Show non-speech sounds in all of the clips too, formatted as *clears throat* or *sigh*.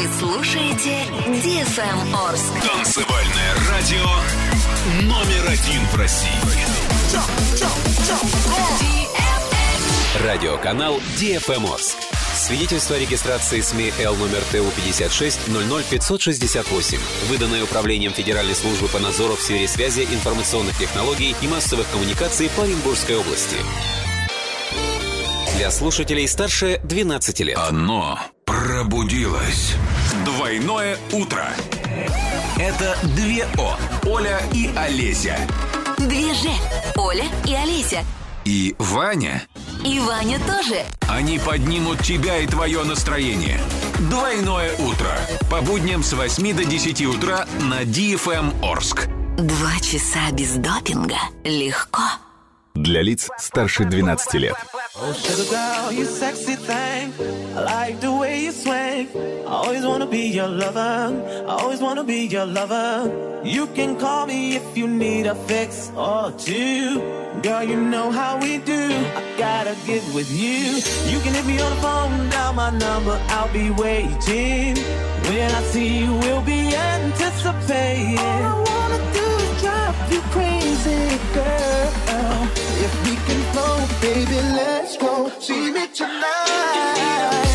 Вы слушаете DFM Орск. Танцевальное радио номер один в России. Радиоканал DFM Орск. Свидетельство о регистрации СМИ Л номер ТУ 56 568, выданное Управлением Федеральной службы по надзору в сфере связи, информационных технологий и массовых коммуникаций по Оренбургской области. Для слушателей старше 12 лет. Оно пробудилось. Двойное утро. Это две О. Оля и Олеся. Две же. Оля и Олеся. И Ваня. И Ваня тоже. Они поднимут тебя и твое настроение. Двойное утро. По будням с 8 до 10 утра на DFM Орск. Два часа без допинга. Легко. Для лиц старше 12 лет. Oh, I like the way you swing. I always wanna be your lover. I always wanna be your lover. You can call me if you need a fix or two. Girl, you know how we do. I gotta get with you. You can hit me on the phone, dial my number. I'll be waiting. When I see you, we'll be anticipating. All I wanna do is drive you crazy, girl. If we can flow, baby, let's go. See me tonight.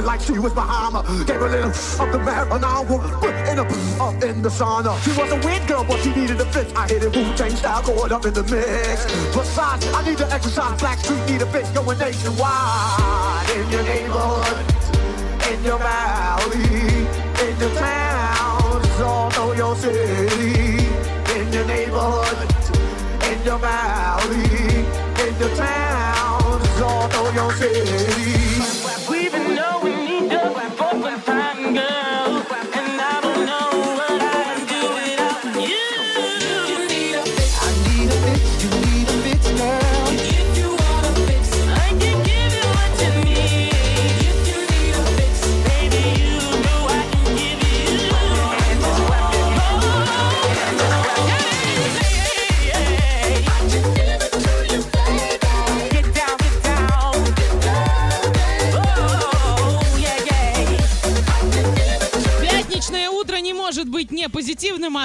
Frontin' like she was Bahama. Gave a little of the marijuana. In a up in the sauna. She was a weird girl, but she needed a fix. I hit it Wu Tang style, going up in the mix. Besides, I need to exercise. Black Street need a fix, going nationwide. In your neighborhood, in your valley, in your towns, all know your city. In your neighborhood, in your valley, in your towns, all know your city. We've been each Manhattan girl.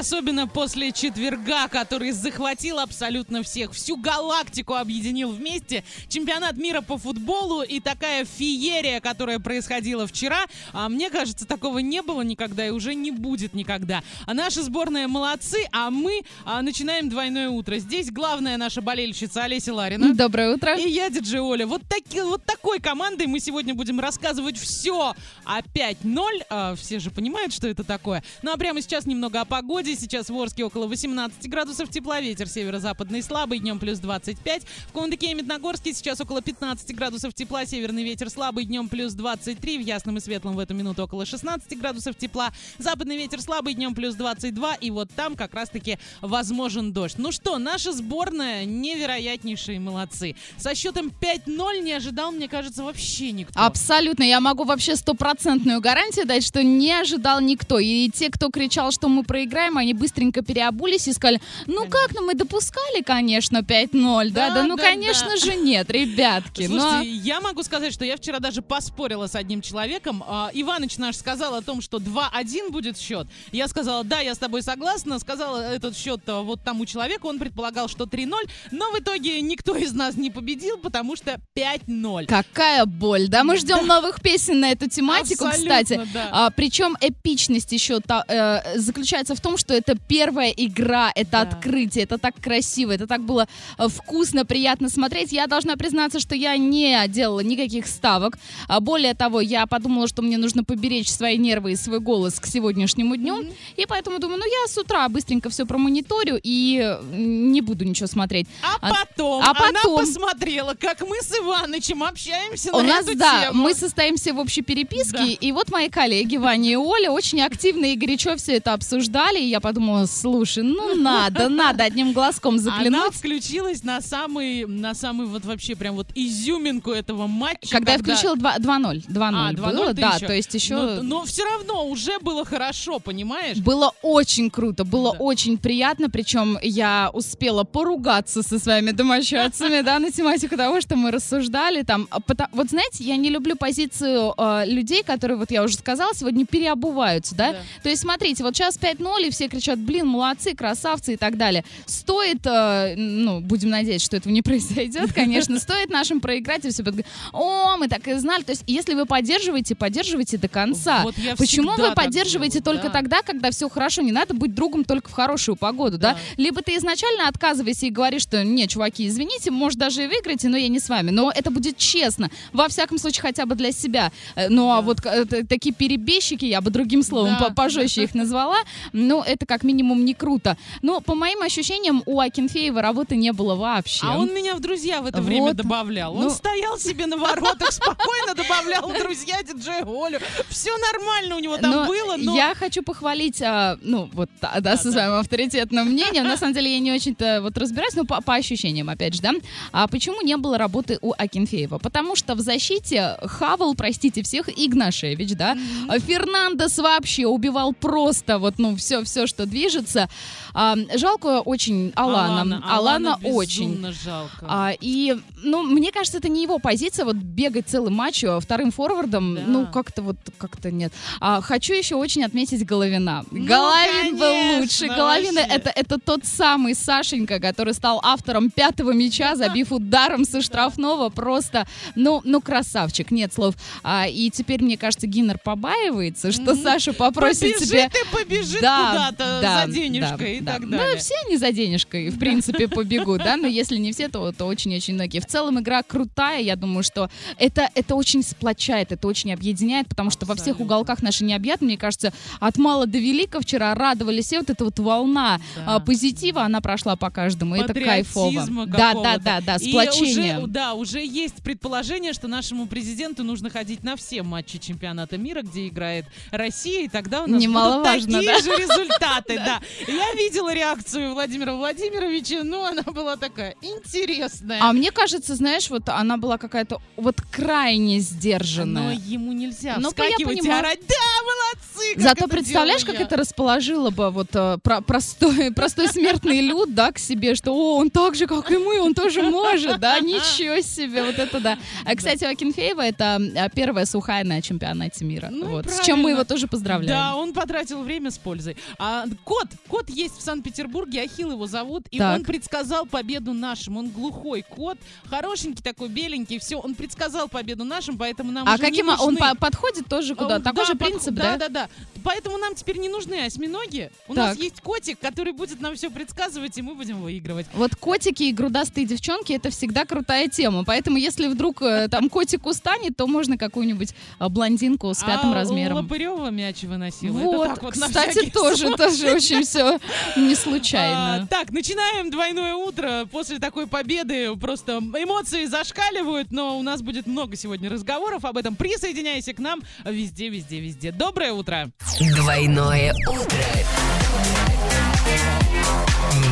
Особенно после четверга, который захватил абсолютно всех. Всю галактику объединил вместе. Чемпионат мира по футболу и такая феерия, которая происходила вчера. А мне кажется, такого не было никогда и уже не будет никогда. А наша сборная молодцы, а мы а, начинаем двойное утро. Здесь главная наша болельщица Олеся Ларина. Доброе утро. И я, диджей Оля. Вот, таки, вот такой командой мы сегодня будем рассказывать все о 5-0. А, все же понимают, что это такое. Ну а прямо сейчас немного о погоде. Сейчас в Орске около 18 градусов тепла, ветер северо-западный слабый, днем плюс 25. В Кундыке и Медногорске сейчас около 15 градусов тепла, северный ветер слабый, днем плюс 23. В Ясном и Светлом в эту минуту около 16 градусов тепла. Западный ветер слабый, днем плюс 22. И вот там как раз-таки возможен дождь. Ну что, наша сборная невероятнейшие молодцы. Со счетом 5-0 не ожидал, мне кажется, вообще никто. Абсолютно. Я могу вообще стопроцентную гарантию дать, что не ожидал никто. И те, кто кричал, что мы проиграем, они быстренько переобулись и сказали, ну как, ну мы допускали, конечно, 5-0, да, да, Да, ну да, конечно да. же нет, ребятки. Слушайте, я могу сказать, что я вчера даже поспорила с одним человеком. А, Иваныч наш сказал о том, что 2-1 будет счет. Я сказала, да, я с тобой согласна. Сказала этот счет а, вот тому человеку. Он предполагал, что 3-0. Но в итоге никто из нас не победил, потому что 5-0. Какая боль, да? Мы ждем новых песен на эту тематику, Абсолютно, кстати. да. А, причем эпичность еще та- э, заключается в том, что это первая игра, это Да. открытие, это так красиво, это так было э, вкусно, приятно смотреть. Я должна признаться, что я не делала никаких ставок. А, более того, я подумала, что мне нужно поберечь свои нервы и свой голос к сегодняшнему дню. И поэтому думаю, ну я с утра быстренько все промониторю и не буду ничего смотреть. А А- потом, а она потом- посмотрела, как мы с Иванычем общаемся У на нас, эту да, тему. мы состоимся в общей переписке, Да. и вот мои коллеги Ваня и Оля очень активно и горячо все это обсуждали, и я подумала, слушай, ну надо, надо одним глазком Она заглянуть. включилась на самый, на самый вот вообще прям вот изюминку этого матча. Когда я включила два- 2-0, 2-0 А, 2-0 было, да, еще. то есть еще... Но, но все равно уже было хорошо, понимаешь? Было очень круто, было Да. очень приятно, причем я успела поругаться со своими домочадцами, да, на тематику того, что мы рассуждали там. А Вот знаете, я не люблю позицию э, людей, которые, вот я уже сказала, сегодня переобуваются. Да. То есть, смотрите, вот сейчас 5-0, и все кричат, блин, молодцы, красавцы и так далее. Стоит, э, ну, будем надеяться, что этого не *laughs* произойдет, конечно, стоит нашим проиграть, и все будут говорить, о, мы так и знали. То есть, если вы поддерживаете, поддерживайте до конца. Вот Почему вы поддерживаете делаю, только да. тогда, когда все хорошо? Не надо быть другом только в хорошую погоду, да? Да. Либо ты изначально отказывайся и говоришь, что не, чуваки, извините, может даже и выиграете, но я не с вами. Но это будет честно. Во всяком случае, хотя бы для себя. Э, Ну, а вот э, такие перебежчики, я бы другим словом Да. по- пожестче их назвала, ну, это как минимум не круто. Но, по моим ощущениям, у Акинфеева работы не было вообще. А он меня в друзья в это время Вот. добавлял. Он Ну- стоял себе на воротах, спокойно добавлял друзья диджея Олю. Все нормально у него там Но было, но... Я хочу похвалить, а, ну, вот, да, да, Да, со да. своим авторитетным мнением. На самом деле, я не очень-то вот разбираюсь, но по, по ощущениям, опять же, да. А почему не было работы у Акинфеева? Потому что в защите хавал, простите всех, Игнашевич, да. А Фернандес вообще убивал просто вот, ну, все, все, что движется. А, жалко очень Алана. Алана, очень. безумно жалко. А, и, ну, мне кажется, это не его позиция, вот бегать целый матч а, вторым форвардом, Да. ну, как-то вот, как-то нет. А, хочу еще очень отметить Головина. Ну, Головин был конечно, лучший. Головин вообще. это, это тот самый Сашенька, который стал автором пятого мяча, забив ударом со *laughs* штрафного. Просто, ну, ну, красавчик, нет слов. А, и теперь, мне кажется, Гиннер побаивается, что. Саша попросит побежит себе... и побежит Да, куда-то да, за денежкой и да, так да. далее. Ну, все они за денежкой, в принципе, *laughs* побегут, да, но если не все, то, то очень-очень многие. В целом игра крутая, я думаю, что это, это очень сплочает, это очень объединяет, потому что во всех Абсолютно. уголках наши необъятны, мне кажется, от мала до велика вчера радовались, и вот эта вот волна Да. а, позитива, она прошла по каждому, это кайфово. Да, да, да, да, И сплочение. уже, да, уже есть предположение, что нашему президенту нужно ходить на все матчи чемпионата мира, где играет Россия, и тогда у нас Немаловажно, будут такие да. же результаты. Да. Я видела реакцию Владимира Владимировича, ну, она была такая интересная. А мне кажется, знаешь, вот она была какая-то вот крайне Но сдержанная. ему нельзя я вскакивать и орать. Да, молодцы! Зато представляешь, как я». это расположило бы вот э, про- простой, *laughs* простой смертный люд, да, к себе, что о, он так же, как и мы, он тоже может, да, ничего себе, вот это да. А, кстати, Акинфеева это э, первая сухая на чемпионате мира, Ну вот, с чем мы правильно. его тоже поздравляем. Да, он потратил время с пользой. А кот, кот есть в Санкт-Петербурге, Ахил его зовут, и Так. он предсказал победу нашим. Он глухой кот, хорошенький такой, беленький, все, он предсказал победу нашим, поэтому нам А уже не каким он нужны- по- подходит тоже куда? Э, Такой да, же под- принцип, да? да? Да, да, Поэтому нам теперь не нужны осьминоги. У нас Так. есть котик, который будет нам все предсказывать, и мы будем выигрывать. Вот котики и грудастые девчонки это всегда крутая тема. Поэтому, если вдруг э, там котик устанет, то можно какую-нибудь э, блондинку с пятым а размером. Лопырева мяч выносила. Вот, вот кстати, тоже. Тоже очень все не А, случайно. так, начинаем двойное утро. После такой победы просто эмоции зашкаливают, но у нас будет много сегодня разговоров об этом. Присоединяйся к нам везде, везде, везде. Доброе утро. Двойное утро.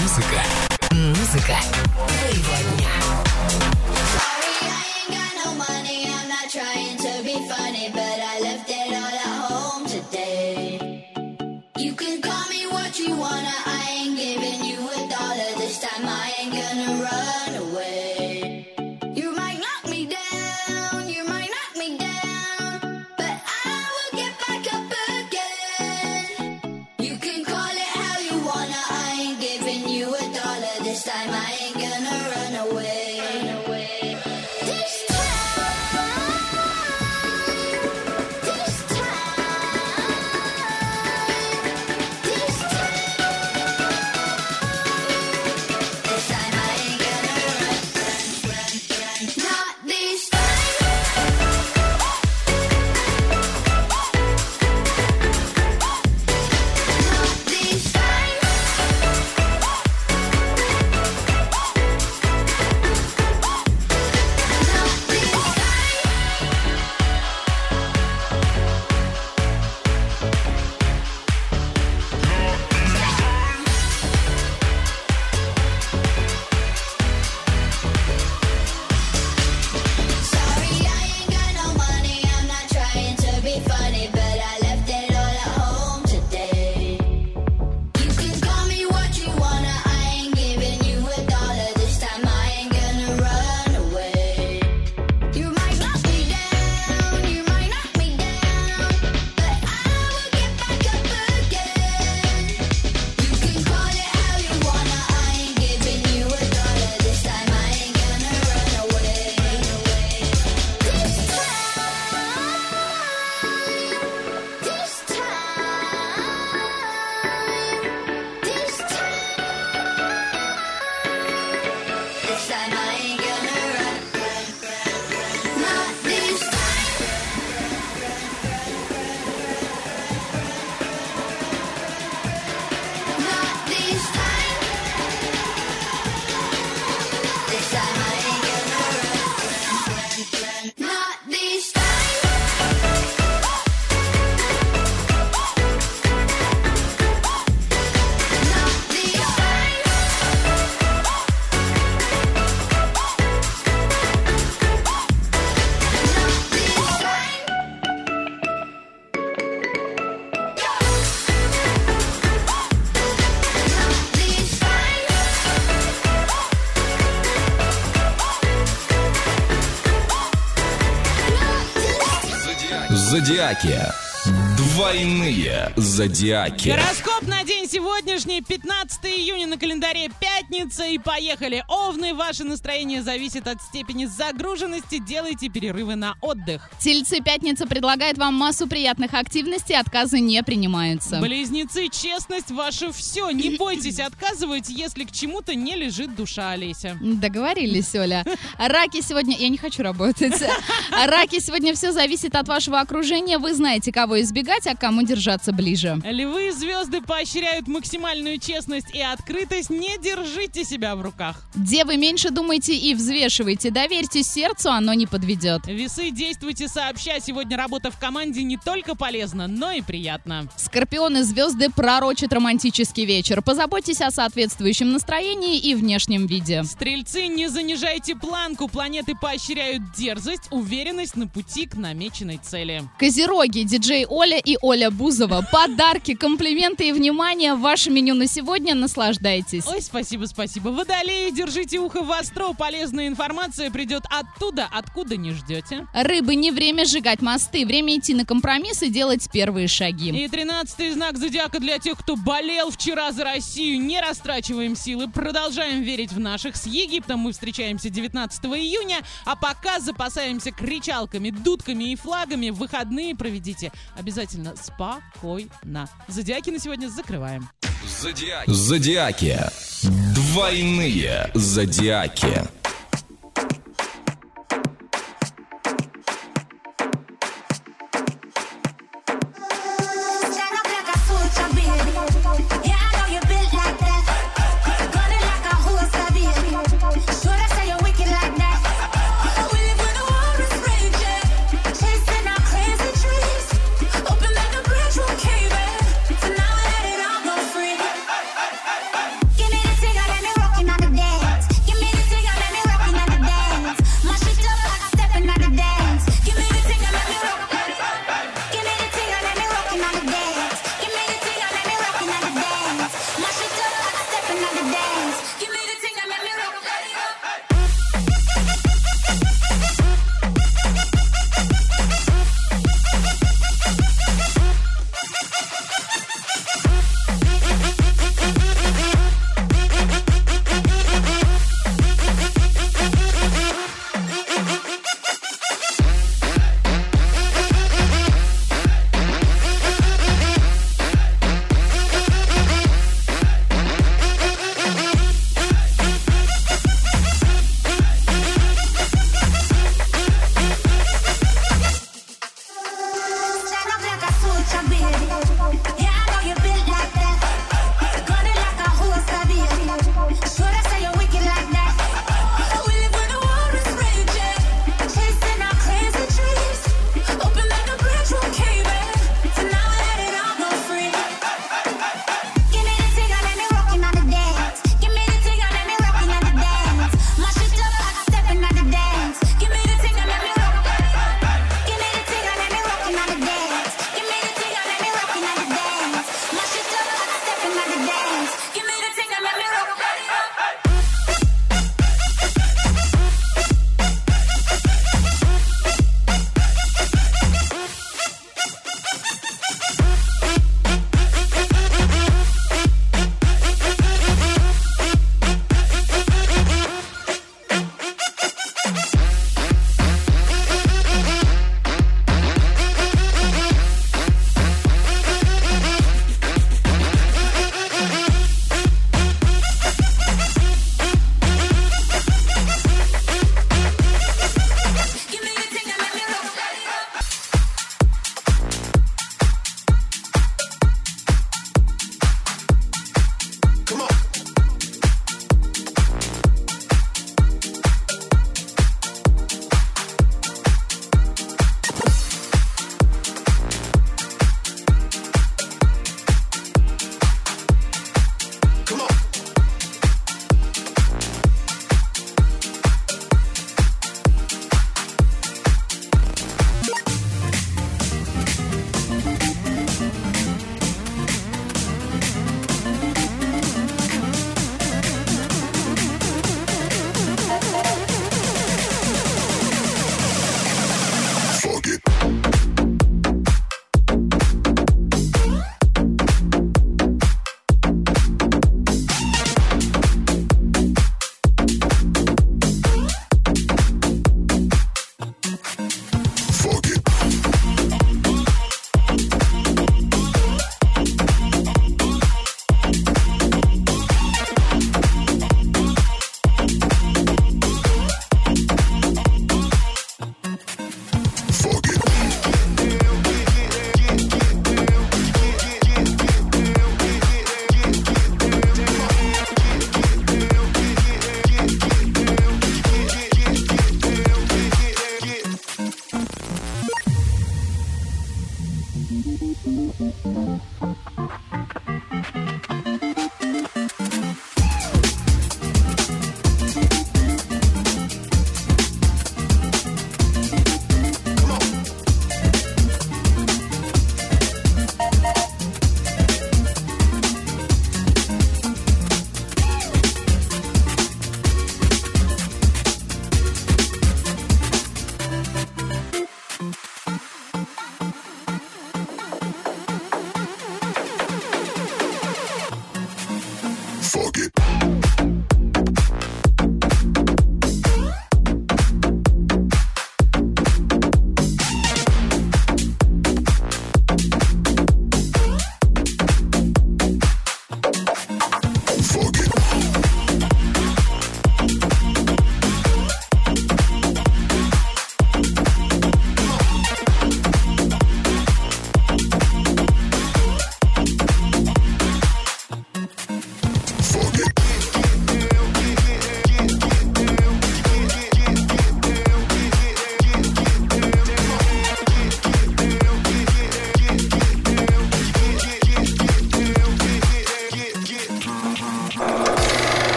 Музыка. Музыка твоего дня. Зодиаки. Двойные зодиаки. Гороскоп на день сегодняшний, 15 июня на календаре пятница. И поехали. Овны, ваше настроение зависит от степени загруженности. Делайте перерывы на отдых. Тельцы пятница предлагает вам массу приятных активностей, отказы не принимаются. Близнецы, честность ваше все. Не бойтесь отказывать, если к чему-то не лежит душа Олеся. Договорились, Оля. Раки сегодня... Я не хочу работать. Раки сегодня все зависит от вашего окружения. Вы знаете, кого избегать, а кому держаться ближе. Львы звезды поощряют максимальную честность и открытость. Не держите себя в руках. Девы, меньше думайте и взвешивайте. Доверьте сердцу, оно не подведет. Весы, действуйте сообща. Сегодня работа в команде не только полезна, но и приятна. Скорпионы звезды пророчат романтический вечер. Позаботьтесь о соответствующем настроении и внешнем виде. Стрельцы, не занижайте планку. Планеты поощряют дерзость, уверенность на пути к намеченной цели. Козероги, диджей Оля и Оля Бузова. Подарки, комплименты и внимание. Ваше меню на сегодня. Наслаждайтесь. Ой, спасибо, спасибо. Водолеи, держите ухо востро. Полезная информация придет оттуда, откуда не ждете. Рыбы, не время сжигать мосты. Время идти на компромисс и делать первые шаги. И тринадцатый знак зодиака для тех, кто болел вчера за Россию. Не растрачиваем силы, продолжаем верить в наших. С Египтом мы встречаемся 19 июня, а пока запасаемся кричалками, дудками и флагами. Выходные проведите обязательно спокойно. Зодиаки на сегодня закрываем. Зодиаки. Зодиаки. Двойные зодиаки.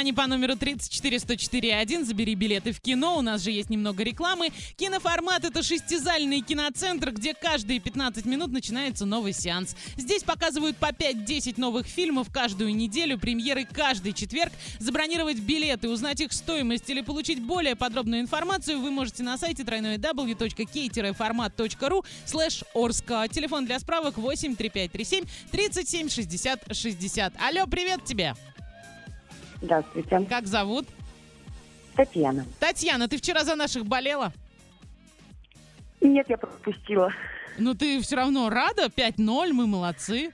Звони по номеру 34104.1, забери билеты в кино, у нас же есть немного рекламы. Киноформат — это шестизальный киноцентр, где каждые 15 минут начинается новый сеанс. Здесь показывают по 5-10 новых фильмов каждую неделю, премьеры каждый четверг. Забронировать билеты, узнать их стоимость или получить более подробную информацию вы можете на сайте www.k-format.ru слэш Орска. Телефон для справок 8 3537 37 60 60. Алло, привет тебе! Здравствуйте. Как зовут? Татьяна. Татьяна, ты вчера за наших болела? Нет, я пропустила. Ну ты все равно рада? 5-0, мы молодцы.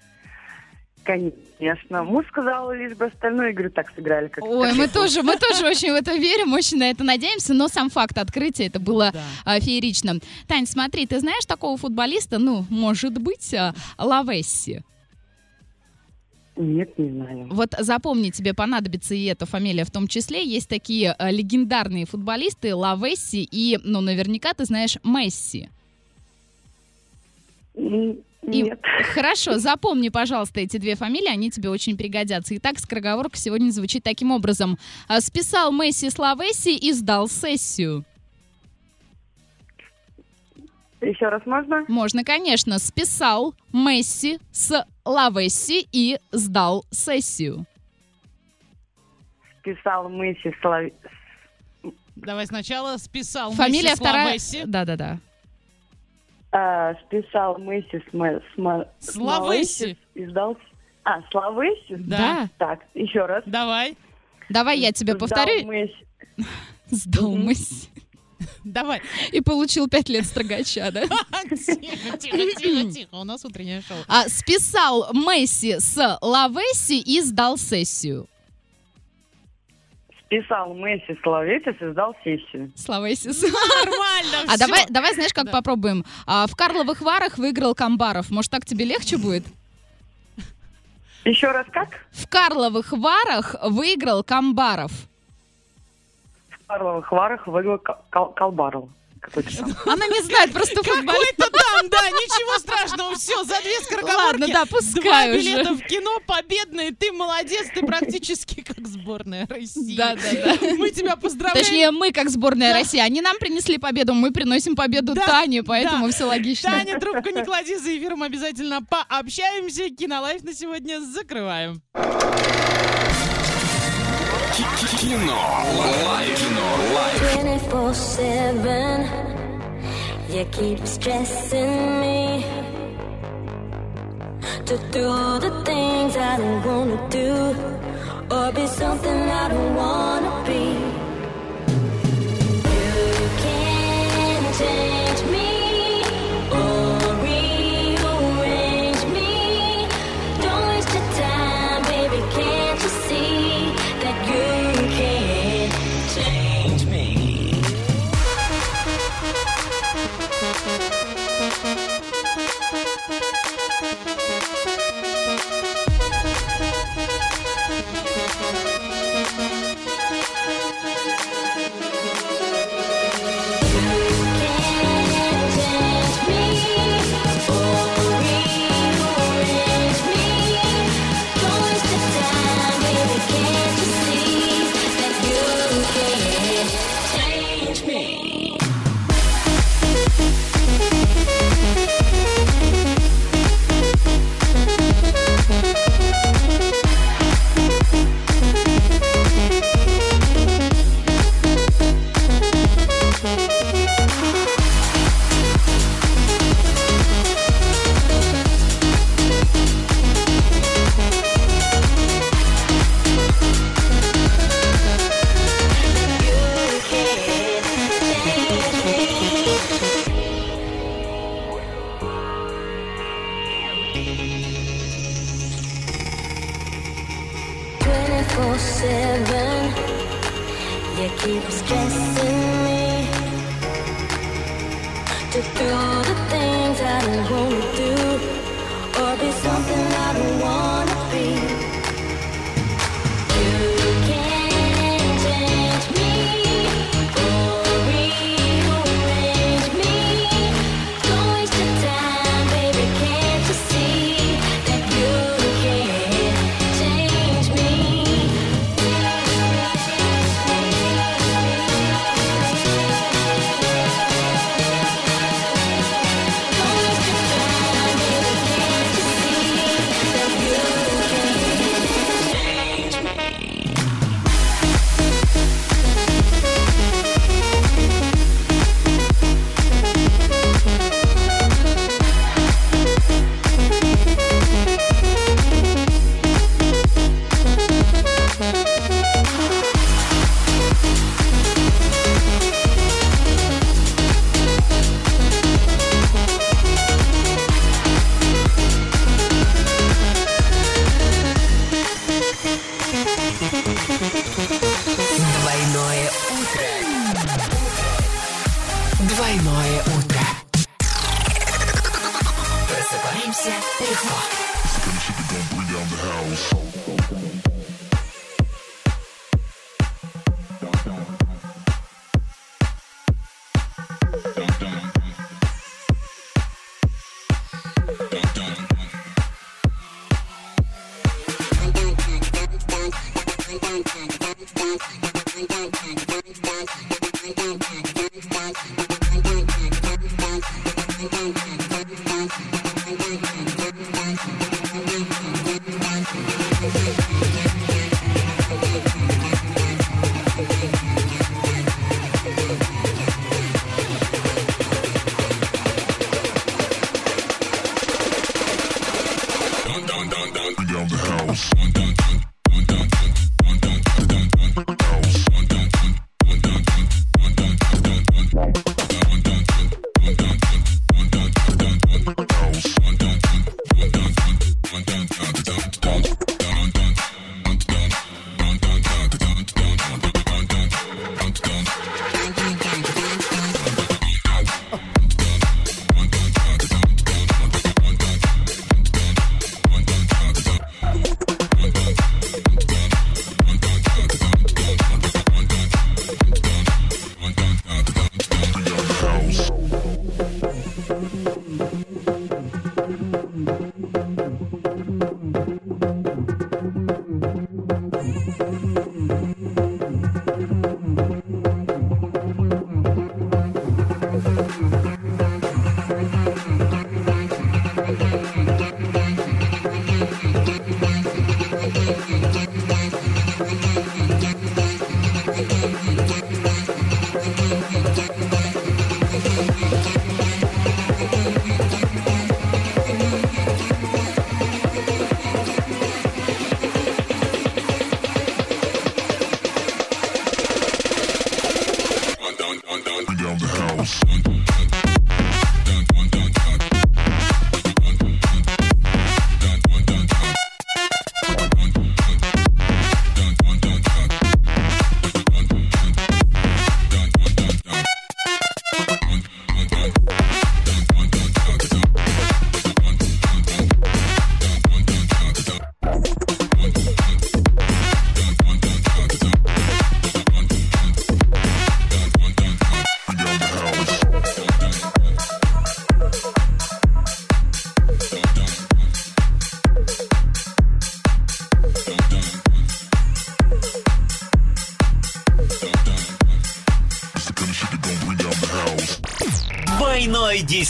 Конечно. Муж сказал, лишь бы остальное, я говорю, так сыграли. Как Ой, мы тоже, мы тоже очень в это верим, очень на это надеемся, но сам факт открытия, это было Да. а, феерично. Тань, смотри, ты знаешь такого футболиста, ну, может быть, а, Лавесси? Нет, не знаю. Вот запомни, тебе понадобится и эта фамилия в том числе. Есть такие а, легендарные футболисты Лавесси и, ну, наверняка ты знаешь Месси. И- Нет. *laughs* Хорошо, запомни, пожалуйста, эти две фамилии, они тебе очень пригодятся. Итак, скороговорка сегодня звучит таким образом. А, Списал Месси с Лавесси и сдал сессию. Еще раз можно? Можно, конечно. Списал Месси с Лавесси и сдал сессию. Писал Месси Слави... Давай сначала списал Фамилия Месси с вторая... Лавесси. Да-да-да. а, списал Месси с, Ме- с, Ме- с. Малесси и сдал... А, Славесси? Да. Так, еще раз. Давай, Давай я тебе Сдал повторю. Месси. *laughs* Сдал Месси. Давай. И получил пять лет строгача, да? *laughs* Тихо, тихо, тихо, тихо. У нас утреннее шоу. А, списал Месси с Лавесси и сдал сессию. Списал Месси Славесси и сдал сессию. С Лавесси. с- Нормально А давай, давай, знаешь, как попробуем? А, в Карловых Варах выиграл Камбаров. Может, так тебе легче будет? Еще раз как? В Карловых Варах выиграл Камбаров. В Карловых Варах выиграл там. Она не знает просто. Какой-то там, да, ничего страшного, все, за две скороговорки. Ладно, да, Два пускай уже. билета в кино, победные, ты молодец, ты практически как сборная России. Да, да, да. Мы тебя поздравляем. Точнее, мы, как сборная Да. России, они нам принесли победу, мы приносим победу Да, Тане, поэтому да. все логично. Таня, трубку не клади, за эфиром обязательно пообщаемся. Кинолайф на сегодня закрываем. Кино. Лайф. Кино. Лайф. 24-7 You keep stressing me To do the things I don't wanna do Or be something I don't wanna be You can change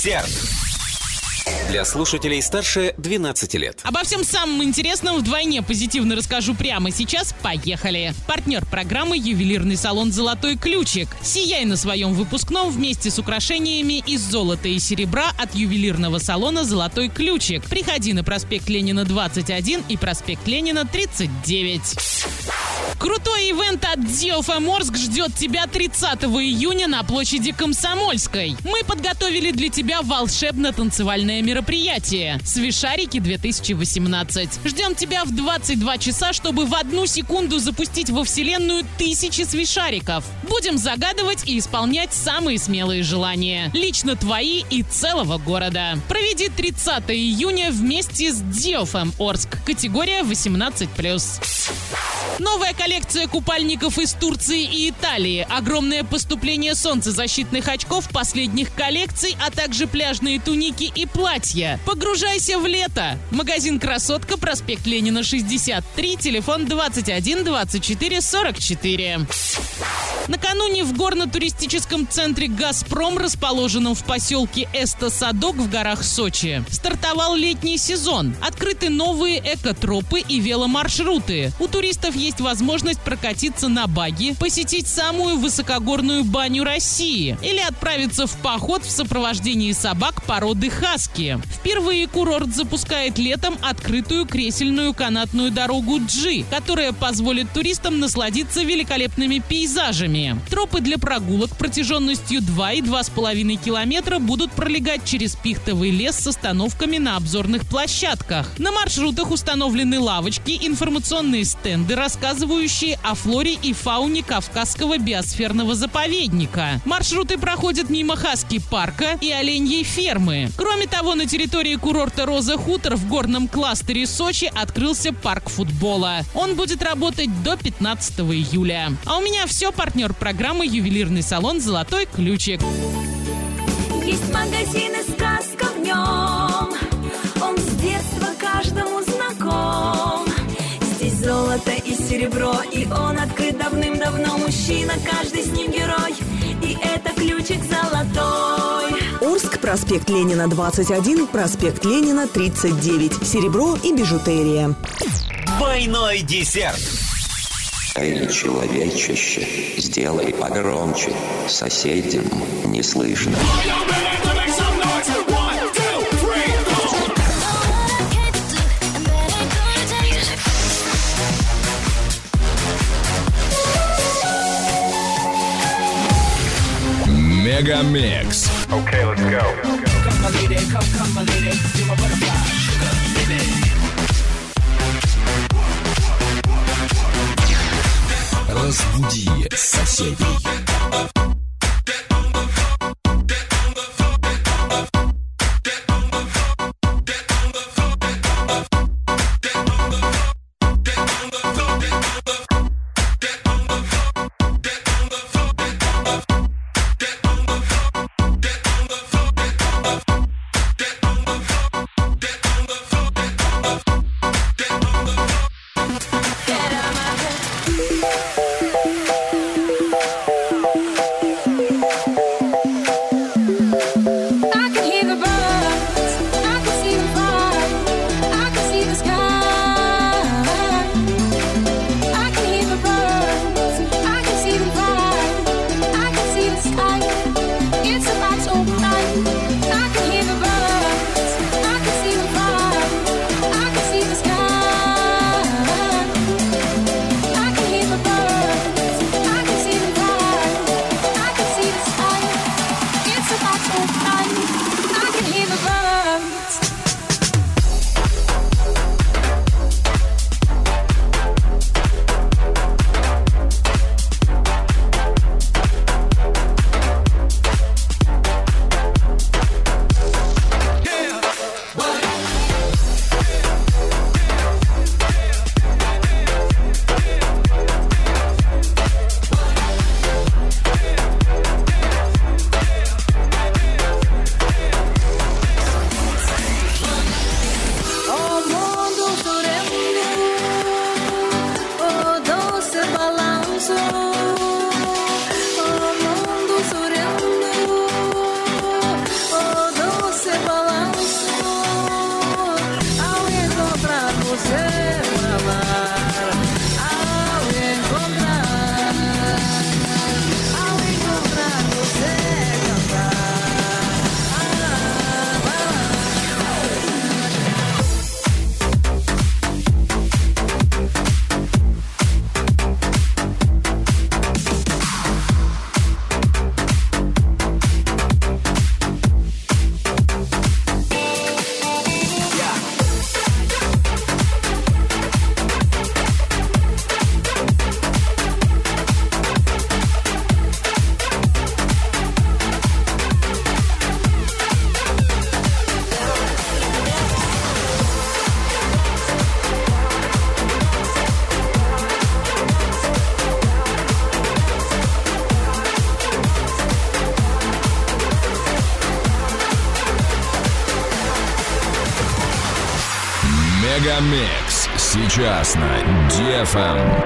Десерт. Для слушателей старше 12 лет. Обо всем самом интересном вдвойне позитивно расскажу прямо сейчас. Поехали! Партнер программы «Ювелирный салон «Золотой ключик». Сияй на своем выпускном вместе с украшениями из золота и серебра от ювелирного салона «Золотой ключик». Приходи на проспект Ленина 21 и проспект Ленина 39. Крутой ивент от DFM Орск ждет тебя 30 июня на площади Комсомольской. Мы подготовили для тебя волшебно-танцевальное мероприятие «Свишарики 2018». Ждем тебя в 22 часа, чтобы в одну секунду запустить во Вселенную тысячи свишариков. Будем загадывать и исполнять самые смелые желания. Лично твои и целого города. Проведи 30 июня вместе с DFM Орск. Категория 18+. Новая коллекция купальников из Турции и Италии, огромное поступление солнцезащитных очков последних коллекций, а также пляжные туники и платья. Погружайся в лето. Магазин «Красотка», проспект Ленина, 63, телефон 21 24 44. Накануне в горно-туристическом центре «Газпром», расположенном в поселке Эста-Садок в горах Сочи, стартовал летний сезон. Открыты новые экотропы и веломаршруты. У туристов есть возможность прокатиться на баги, посетить самую высокогорную баню России или отправиться в поход в сопровождении собак породы хаски. Впервые курорт запускает летом открытую кресельную канатную дорогу G, которая позволит туристам насладиться великолепными пейзажами. Тропы для прогулок протяженностью 2 и 2,5 километра будут пролегать через пихтовый лес с остановками на обзорных площадках. На маршрутах установлены лавочки, информационные стенды, рассказывающие о флоре и фауне Кавказского биосферного заповедника. Маршруты проходят мимо Хаски парка и оленьей фермы. Кроме того, на территории курорта Роза Хутор в горном кластере Сочи открылся парк футбола. Он будет работать до 15 июля. А у меня все, партнер программы «Ювелирный салон Золотой ключик». Есть магазин и сказка в нем Он с детства каждому знаком Здесь золото и серебро И он открыт давным-давно Мужчина, каждый с ним герой И это ключик золотой Орск, проспект Ленина, 21, проспект Ленина, 39. Серебро и бижутерия. Двойной десерт. Эй, человечище, сделай погромче, соседям не слышно. Мегамикс. Okay, let's go. Разбуди соседей. Сейчас на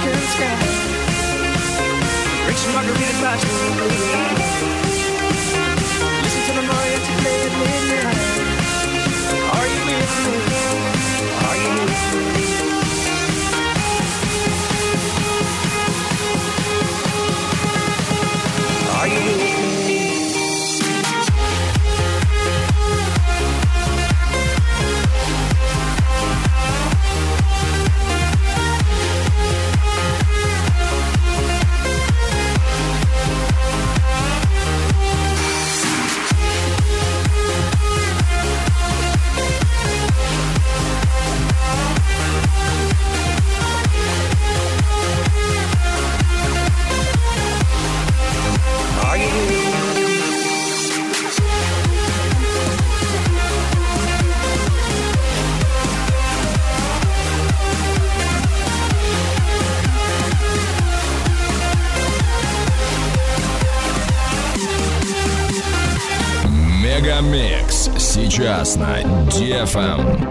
Mexican sky. Drink some blue lights. Listen to the mariachi play at midnight. Are you with me? Are you with me? Сейчас на DFM.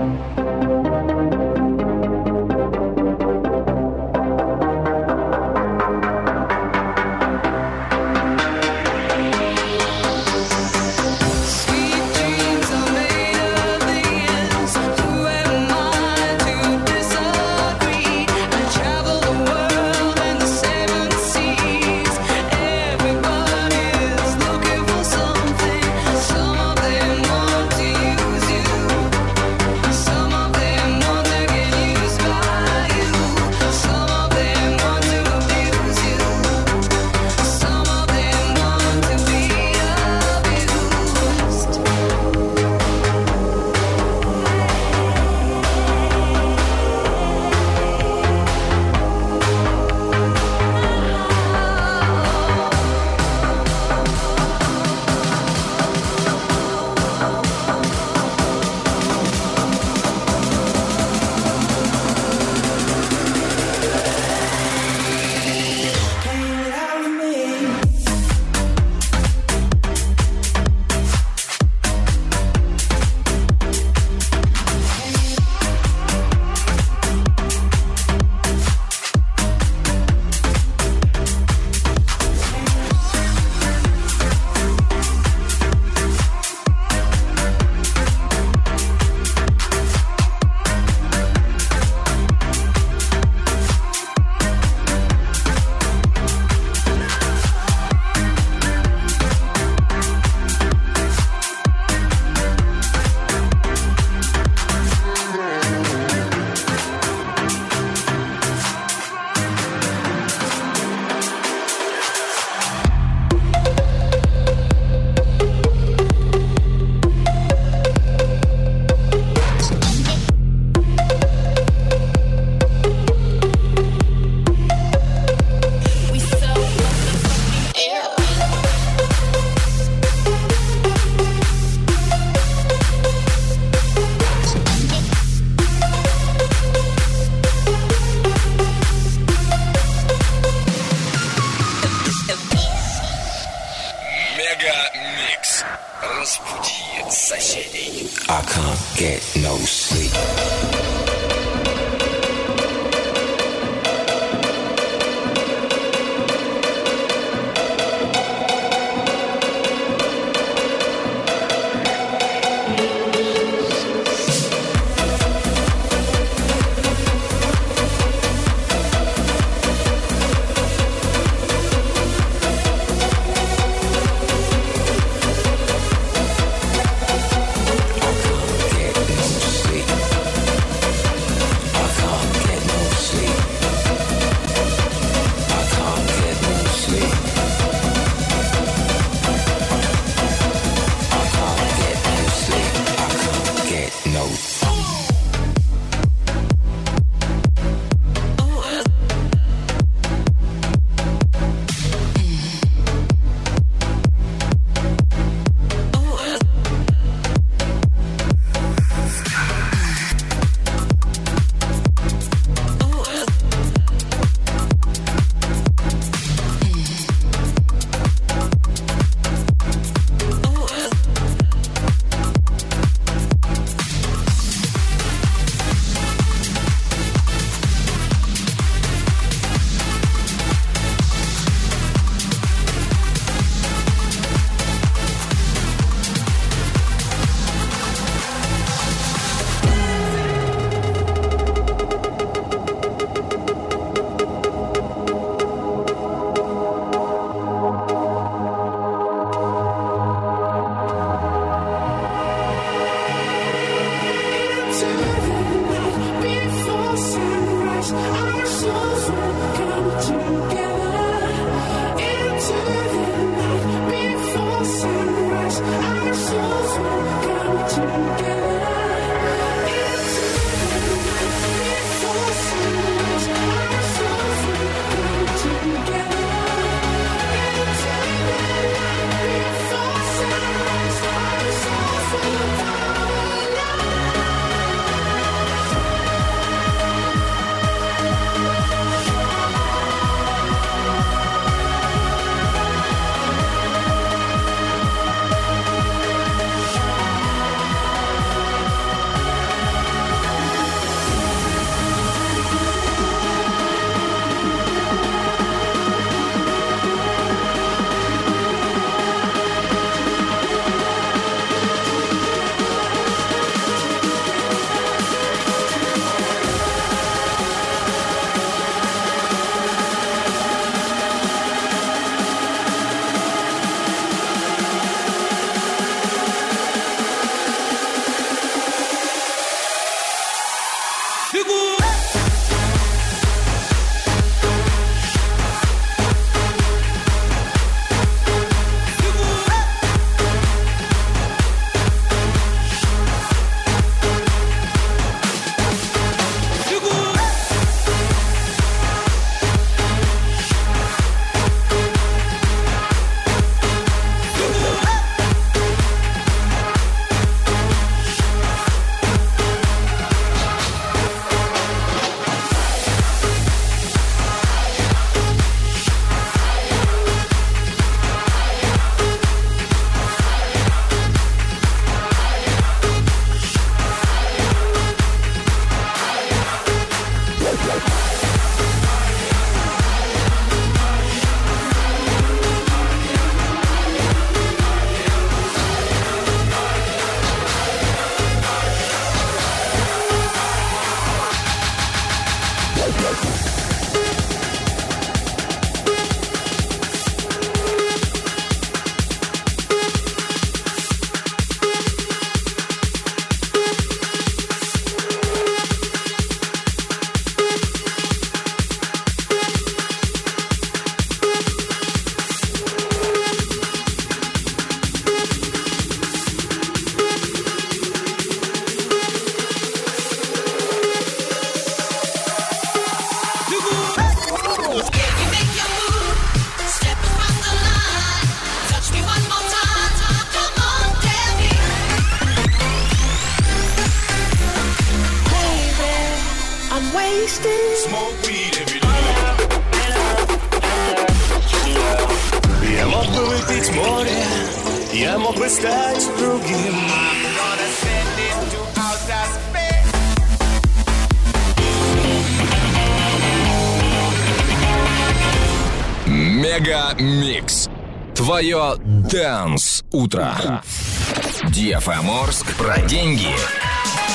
Комсоморск про деньги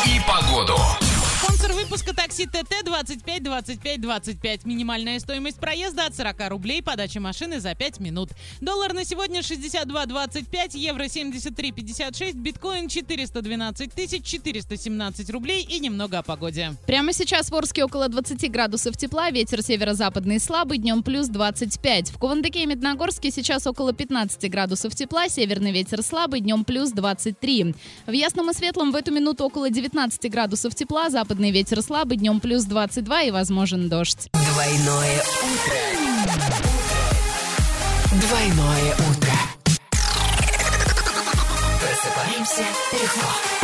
и погоду. Спонсор выпуска такси ТТ 25 25 25. Минимальная стоимость проезда от 40 рублей. Подача машины за 5 минут. Доллар на сегодня 62.25, евро 73.56, биткоин 412 тысяч 417 рублей и немного о погоде. Прямо сейчас в Орске около 20 градусов тепла, ветер северо-западный слабый, днем плюс 25. В Кувандыке и Медногорске сейчас около 15 градусов тепла, северный ветер слабый, днем плюс 23. В Ясном и Светлом в эту минуту около 19 градусов тепла, западный ветер слабый, днем плюс 22 и возможен дождь. Двойное утро. Двойное утро. Просыпаемся легко.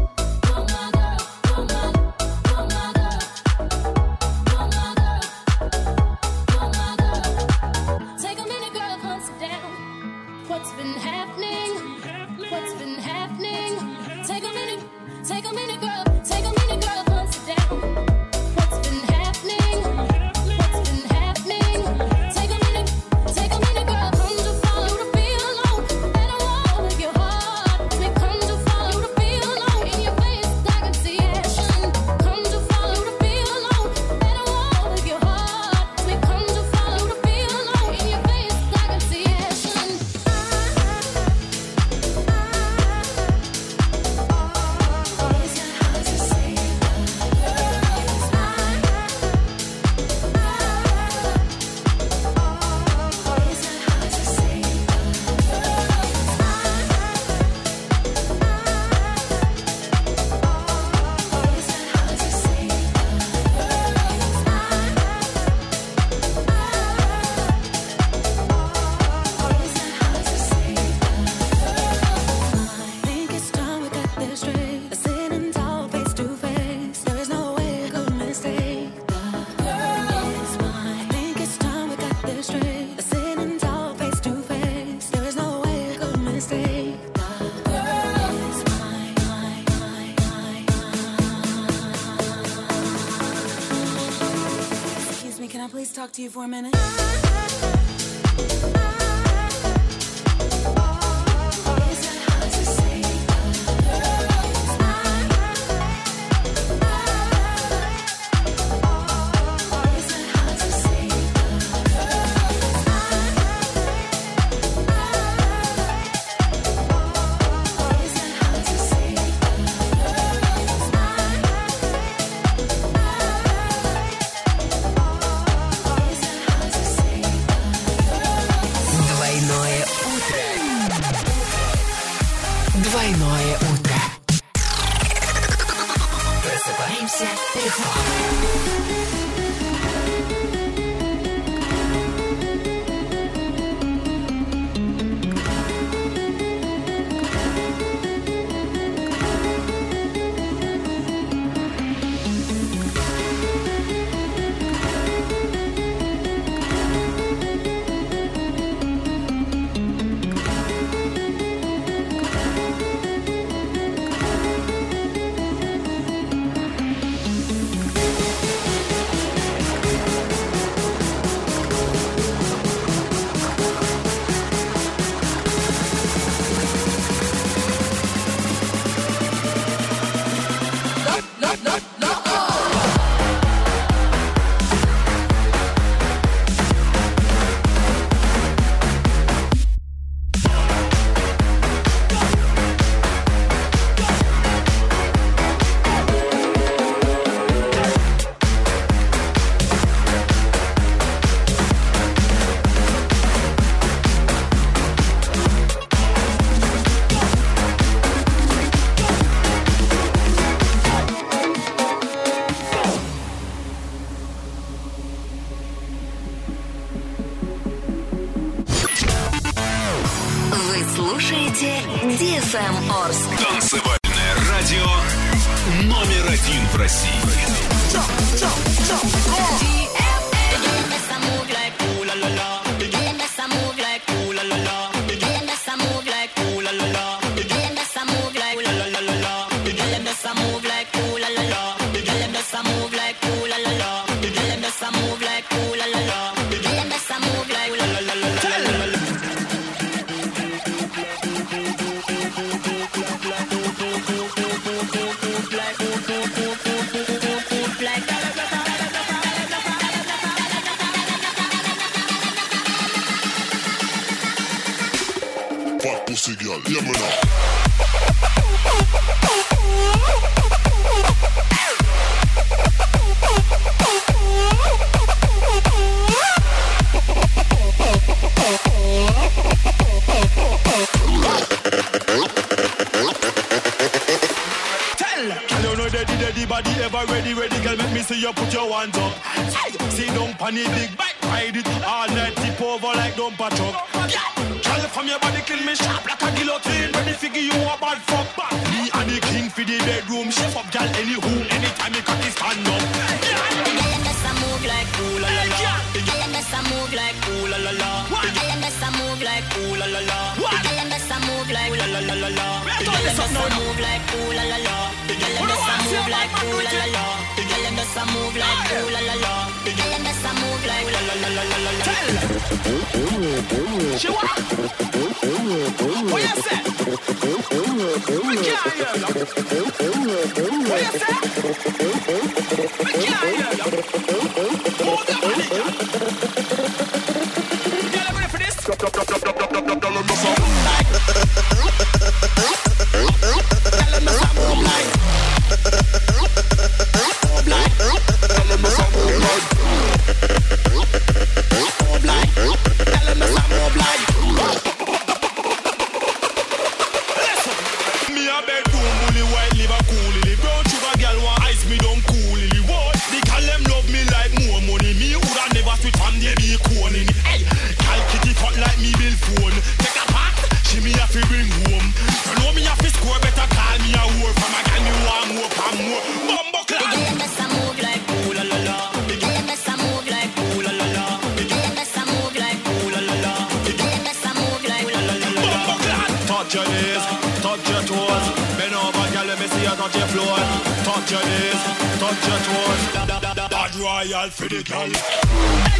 Can I please talk to you for a minute? See down pan the big bike Ride it all night, tip over like dumper truck Girl, from your body clean me sharp like a guillotine Ready figure you a bad fuck Me and the king for the bedroom Shift up, girl, any room Anytime you cocky stand up move like ooh la la la. Girl move like ooh la la la. Girl move like ooh la la la. Girl move like ooh la la la la girl move like la la girl move like la la la. The girl a move like ooh la la la. The girl them just a move like ooh la la la la la la. She what? What you say? We can't hear you. What you say? We can't hear you. Move your body, girl. Girl, you ready for this? Me Tropical.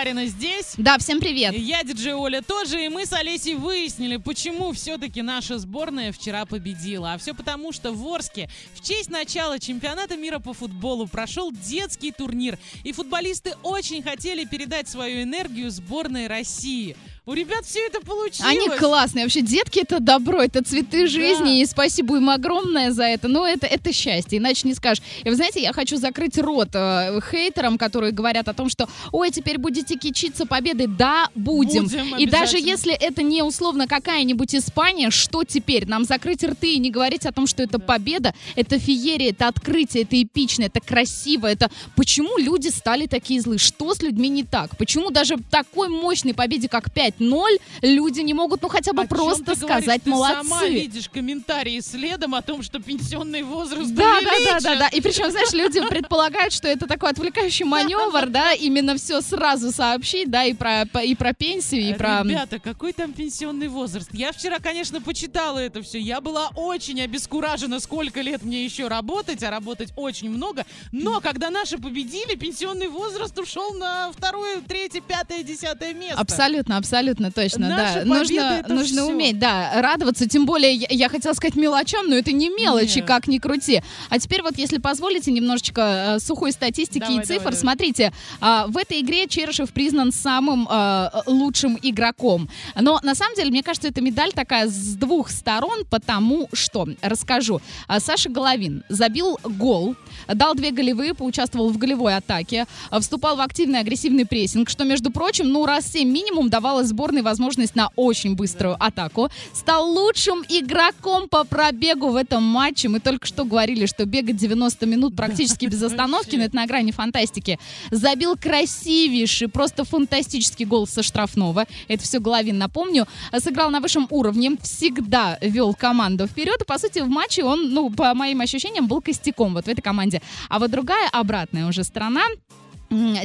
Ларина здесь. Да, всем привет. Я диджей Оля тоже, и мы с Олесей выяснили, почему все-таки наша сборная вчера победила. А все потому, что в Орске в честь начала чемпионата мира по футболу прошел детский турнир, и футболисты очень хотели передать свою энергию сборной России. У ребят все это получилось. Они классные. Вообще, детки это добро, это цветы жизни. И спасибо им огромное за это. Но это, это счастье, иначе не скажешь. И вы знаете, я хочу закрыть рот э, хейтерам, которые говорят о том, что ой, теперь будете кичиться победой. Да, будем. Будем, и даже если это не условно какая-нибудь Испания, что теперь? Нам закрыть рты и не говорить о том, что это победа, это феерия, это открытие, это эпично, это красиво, это почему люди стали такие злые? Что с людьми не так? Почему даже такой мощной победе, как 5-0, люди не могут, ну, хотя бы О просто ты говоришь? сказать Ты молодцы? сама видишь комментарии следом о том, что пенсионный возраст Да, да, да, да, да. И причем, знаешь, люди предполагают, что это такой отвлекающий маневр, да, именно все сразу сообщить, да, и про, и про пенсию, и про... Ребята, какой там пенсионный возраст? Я вчера, конечно, почитала это все. Я была очень обескуражена, сколько лет мне еще работать, а работать очень много. Но когда наши победили, пенсионный возраст ушел на второе, третье, пятое, десятое место. Абсолютно, абсолютно. Абсолютно точно, Наши да. Нужно, это нужно уметь, да, радоваться. Тем более, я, я хотела сказать мелочам, но это не мелочи, Нет. как ни крути. А теперь вот, если позволите, немножечко э, сухой статистики Давай, и цифр. давай, давай. Смотрите, а, в этой игре Черышев признан самым а, лучшим игроком. Но на самом деле, мне кажется, эта медаль такая с двух сторон, потому что, расскажу, А, Саша Головин забил гол, дал две голевые, поучаствовал в голевой атаке, а, вступал в активный агрессивный прессинг, что, между прочим, ну, раз 7 минимум давало сборной возможность на очень быструю атаку. Стал лучшим игроком по пробегу в этом матче. Мы только что говорили, что бегать 90 минут практически без остановки, но это на грани фантастики. Забил красивейший, просто фантастический гол со штрафного. Это все Головин, напомню. Сыграл на высшем уровне, всегда вел команду вперед. И, по сути, в матче он, ну, по моим ощущениям, был костяком вот в этой команде. А вот другая, обратная уже сторона,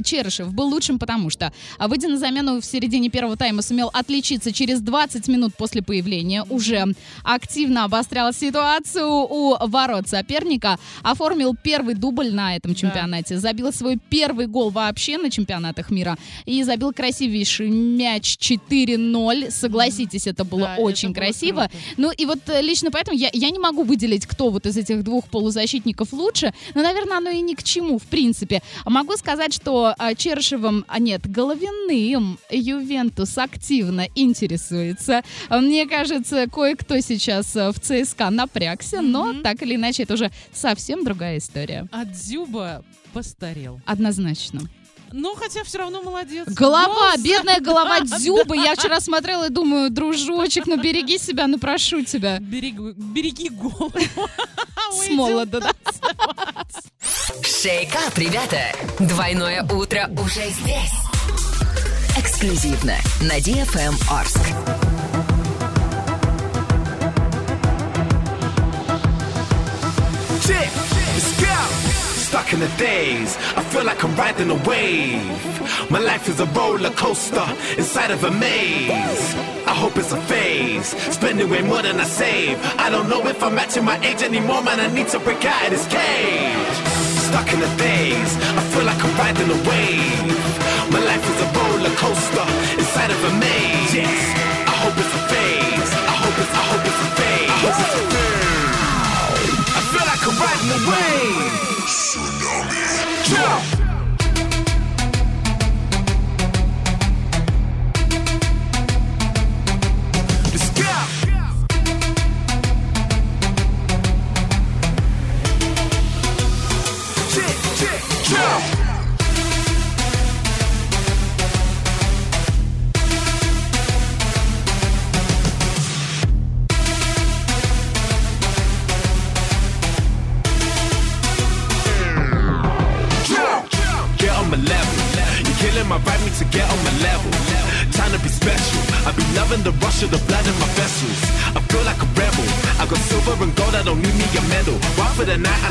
Черышев был лучшим, потому что, а, выйдя на замену в середине первого тайма, сумел отличиться через 20 минут после появления. Уже активно обострял ситуацию у ворот соперника. Оформил первый дубль на этом чемпионате. Забил свой первый гол вообще на чемпионатах мира. И забил красивейший мяч 4-0. Согласитесь, это было Да, очень это было красиво. круто. Ну и вот э, лично поэтому я, я не могу выделить, кто вот из этих двух полузащитников лучше. Но, наверное, оно и ни к чему, в принципе. Могу сказать, что а, Чершевым, а нет, Головиным Ювентус активно интересуется. Мне кажется, кое-кто сейчас э, в ЦСКА напрягся, но так или иначе это уже совсем другая история. А Дзюба постарел. Однозначно. Ну, хотя все равно молодец. Голова, Гол за- бедная голова *laughs* Да, Дзюбы. да. Я вчера смотрела и думаю, дружочек, ну береги себя, ну прошу тебя. Береги, береги голову. *laughs* С молода, да? Шейкап, ребята! Двойное утро уже здесь. Эксклюзивно на DFM Орск. Chick, let's go. Stuck in the days, I feel like I'm riding a wave. My life is a roller coaster inside of a maze. I hope it's a phase, spending way more than I save. I don't know if I'm matching my age anymore, man. I need to break out of this cage. Stuck in the days, I feel like I'm riding a wave. My life is a roller coaster inside of a maze. Yes, I hope it's a phase. I hope it's, I hope it's a phase. I hope it's a phase. I feel like I'm riding a wave. Tsunami. Yeah.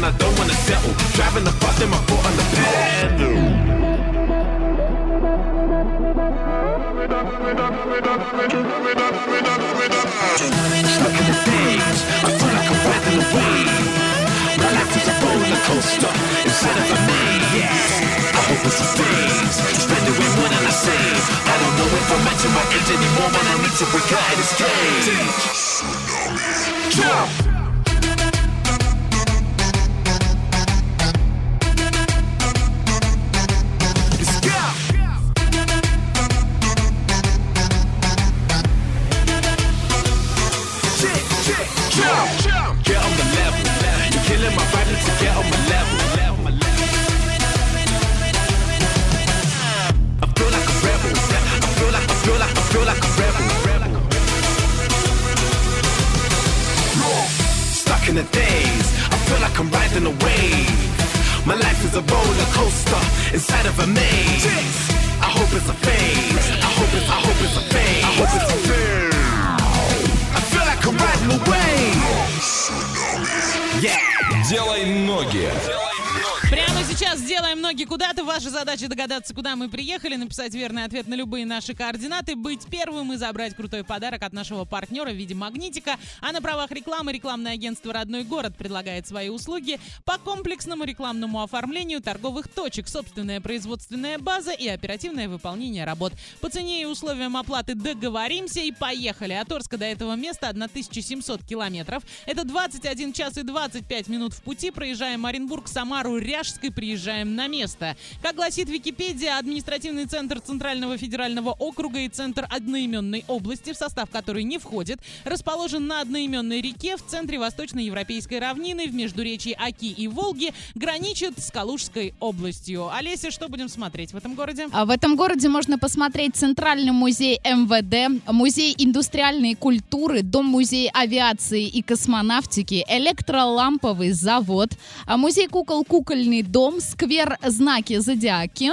I don't wanna settle. Driving the bus in my foot on the pedal. Stuck in the I feel like I'm riding a wave. My life is a roller coaster inside of a maze. I hope. Spending way more than I don't know if I'm my age anymore, man. I need to break out of this cage. Jump. Куда-то. Ваша задача догадаться, куда мы приехали, написать верный ответ на любые наши координаты, быть первым и забрать крутой подарок от нашего партнера в виде магнитика. А на правах рекламы рекламное агентство «Родной город» предлагает свои услуги по комплексному рекламному оформлению торговых точек, собственная производственная база и оперативное выполнение работ. По цене и условиям оплаты договоримся и поехали. От Орска до этого места 1700 километров. Это 21 час и 25 минут в пути. Проезжаем Оренбург, Самару, Ряжской, приезжаем на место. Как гласит Википедия, административный центр Центрального федерального округа и центр одноименной области, в состав которой не входит, расположен на одноименной реке в центре Восточноевропейской равнины в междуречии Оки и Волги, граничит с Калужской областью. Олеся, что будем смотреть в этом городе? А в этом городе можно посмотреть Центральный музей МВД, Музей индустриальной культуры, Дом-музей авиации и космонавтики, электроламповый завод, а Музей кукол Кукольный дом, сквер Знаки Зодиаки.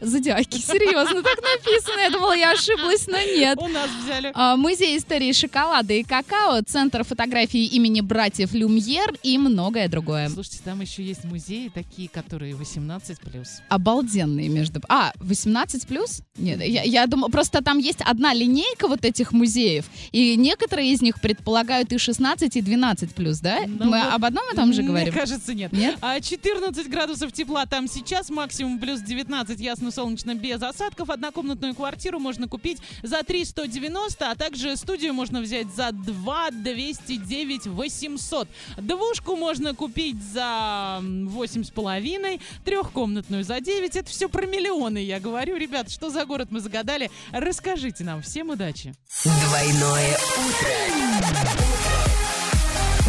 Зодиаки, серьезно, так написано. Я думала, я ошиблась, но нет. У нас взяли. А, Музей истории шоколада и какао, Центр фотографии имени братьев Люмьер и многое другое. Слушайте, там еще есть музеи такие, которые 18 плюс. Обалденные между... А, 18 плюс? Нет, я, я думаю, просто там есть одна линейка вот этих музеев, и некоторые из них предполагают и 16, и 12 плюс, да? Мы вот, об одном и том же говорим? Мне кажется, нет. Нет? А 14 градусов тепла там сейчас, максимум плюс 19, ясно, солнечно, без осадков. Однокомнатную квартиру можно купить за 3 190, а также студию можно взять за 2 209 800. Двушку можно купить за восемь с половиной, трехкомнатную за 9. Это все про миллионы, я говорю. Ребят, что за город мы загадали? Расскажите нам. Всем удачи. Двойное утро.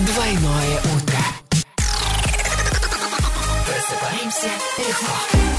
Двойное утро. Просыпаемся легко.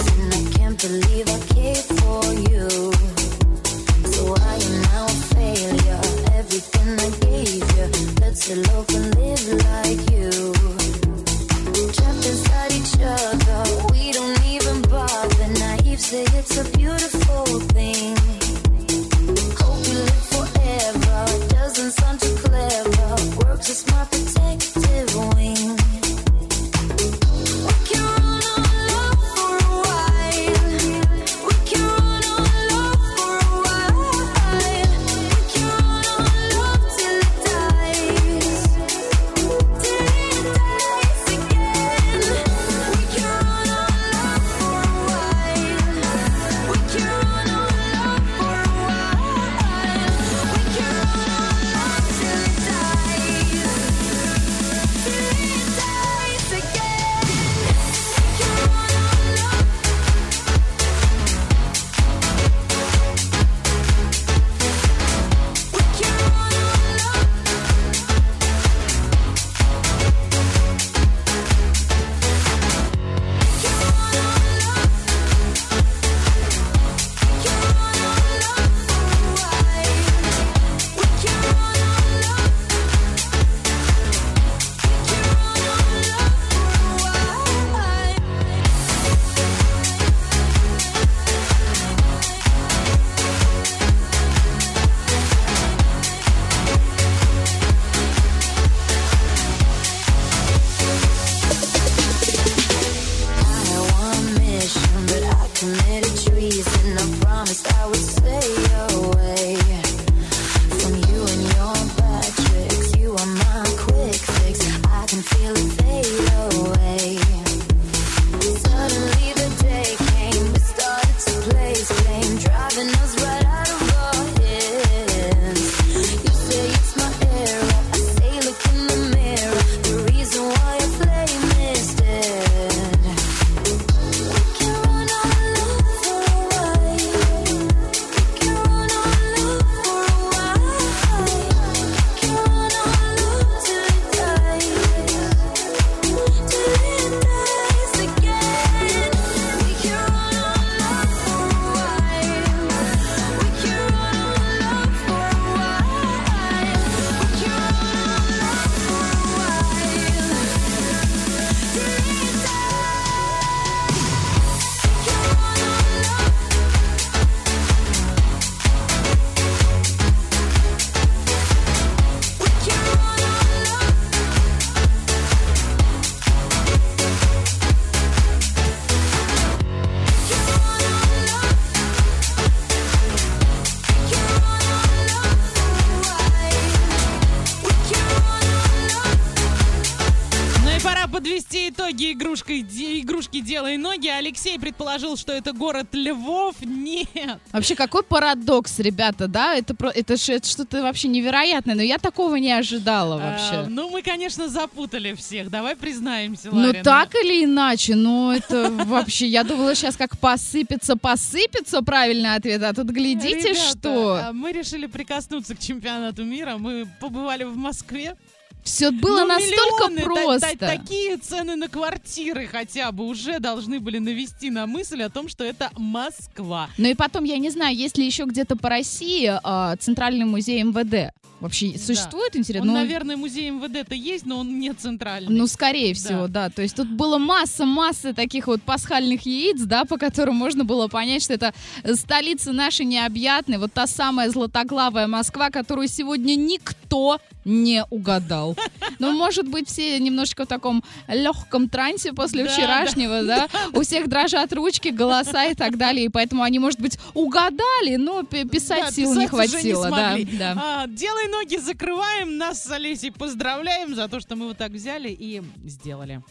Итоги игрушкой, игрушки «Делай ноги». Алексей предположил, что это город Львов. Нет. Вообще, какой парадокс, ребята, да? Это, про- это, это что-то вообще невероятное, но я такого не ожидала А, вообще. ну, мы, конечно, запутали всех. Давай признаемся, Ну, Ларин. так или иначе, ну, это *laughs* вообще, я думала сейчас как посыпется, посыпется правильный ответ, а тут глядите, что... а Мы решили прикоснуться к чемпионату мира. Мы побывали в Москве. Все было Ну, настолько миллионы, та- просто. та- такие цены на квартиры хотя бы уже должны были навести на мысль о том, что это Москва. Ну и потом, я не знаю, есть ли еще где-то по России а, Центральный музей МВД? Вообще существует, интересно? Он, Ну, наверное, музей МВД-то есть, но он не центральный. Ну, скорее всего, да. То есть тут было масса-масса таких вот пасхальных яиц, да, по которым можно было понять, что это столица нашей необъятной, вот та самая златоглавая Москва, которую сегодня никто не угадал. Ну, может быть, все немножечко в таком легком трансе после Да, вчерашнего, да. У всех дрожат ручки, голоса и так далее, и поэтому они, может быть, угадали, но писать Да, сил не писать хватило. да, смогли. да. А, делай ноги, закрываем. Нас с Олесей поздравляем за то, что мы вот так взяли и сделали.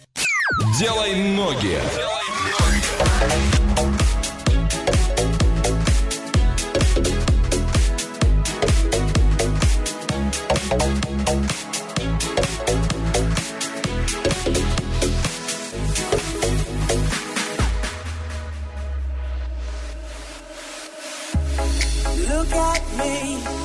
Делай ноги. Look at me.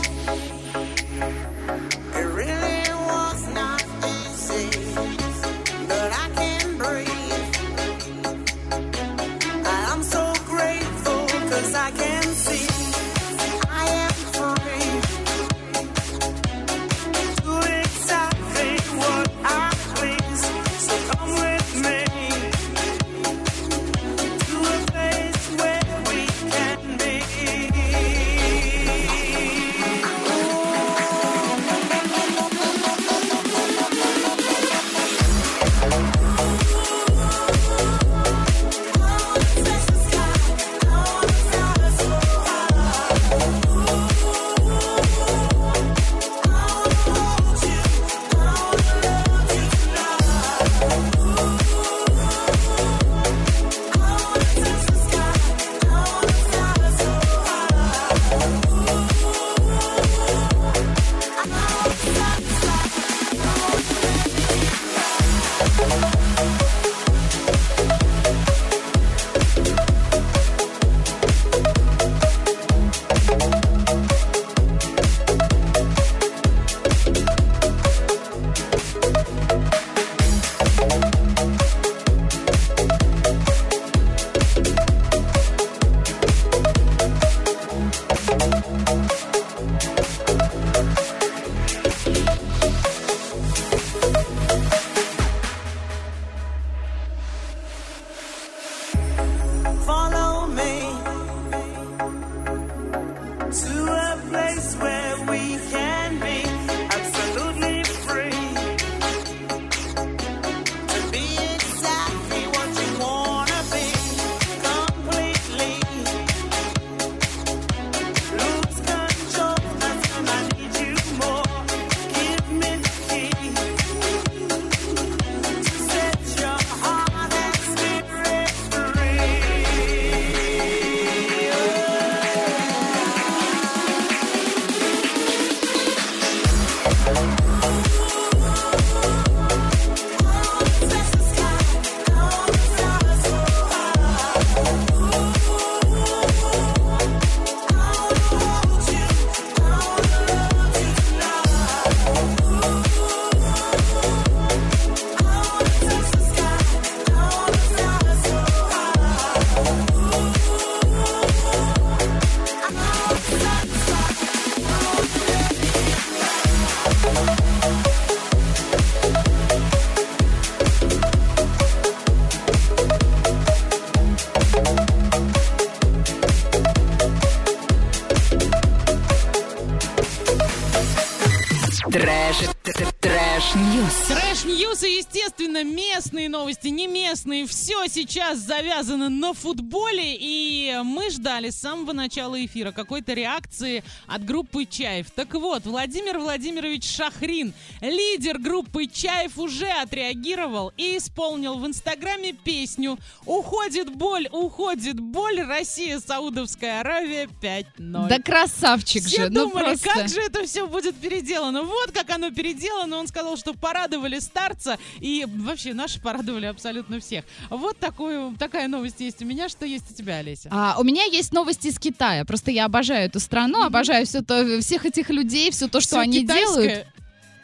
Местные новости, не местные. Все сейчас завязано на футболе. И мы ждали с самого начала эфира какой-то реакции от группы Чаев. Так вот, Владимир Владимирович Шахрин, лидер группы Чаев, уже отреагировал и исполнил в Инстаграме песню «Уходит боль, уходит боль, Россия, Саудовская Аравия 5-0». Да красавчик Все же, ну думали, просто. как же это все будет переделано. Вот как оно переделано. Он сказал, что порадовали старца. И вообще наши порадовали абсолютно всех. Вот такую, такая новость есть у меня. Что есть у тебя, Олеся? А, у меня есть новости из Китая. Просто я обожаю эту страну, обожаю все то, всех этих людей, все то, что Всё они китайское? делают.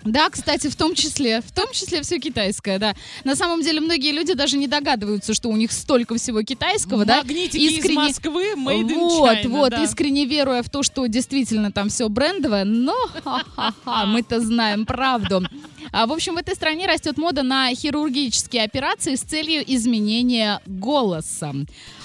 Да, кстати, в том числе, в том числе все китайское, да. На самом деле многие люди даже не догадываются, что у них столько всего китайского, да. Магнитики из Москвы, made in вот, China, вот, да. искренне веруя в то, что действительно там все брендовое, но ха-ха-ха, мы-то знаем правду. А, в общем, в этой стране растет мода на хирургические операции с целью изменения голоса.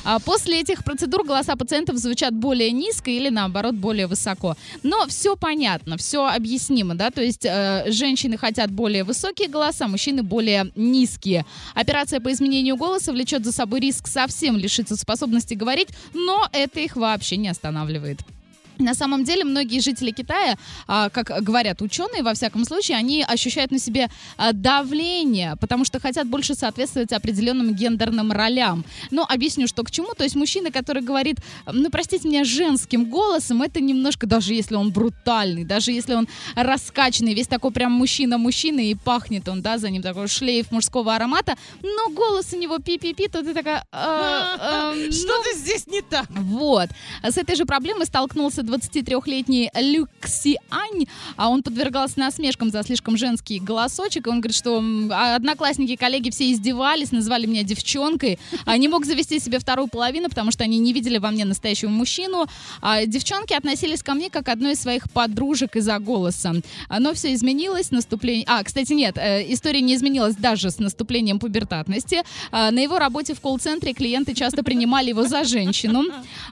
А после этих процедур голоса пациентов звучат более низко или наоборот более высоко. Но все понятно, все объяснимо, да, то есть э, женщины хотят более высокие голоса, мужчины более низкие. Операция по изменению голоса влечет за собой риск совсем лишиться способности говорить, но это их вообще не останавливает. На самом деле многие жители Китая, а, как говорят ученые, во всяком случае, они ощущают на себе а, давление, потому что хотят больше соответствовать определенным гендерным ролям. Но объясню, что к чему. То есть мужчина, который говорит, ну, простите меня, женским голосом, это немножко, даже если он брутальный, даже если он раскачанный, весь такой прям мужчина-мужчина, и пахнет он, да, за ним такой шлейф мужского аромата, но голос у него пи-пи-пи, то ты такая... «А, *laughs* эм, Что-то здесь не так. вот. С этой же проблемой столкнулся 23-летний Люкси Ань, а он подвергался насмешкам за слишком женский голосочек, и он говорит, что а, одноклассники, коллеги все издевались, называли меня девчонкой, а не мог завести себе вторую половину, потому что они не видели во мне настоящего мужчину. А девчонки относились ко мне как одной из своих подружек из-за голоса. Но все изменилось, наступление... А, кстати, нет, э, история не изменилась даже с наступлением пубертатности. А, На его работе в колл-центре клиенты часто принимали его за женщину.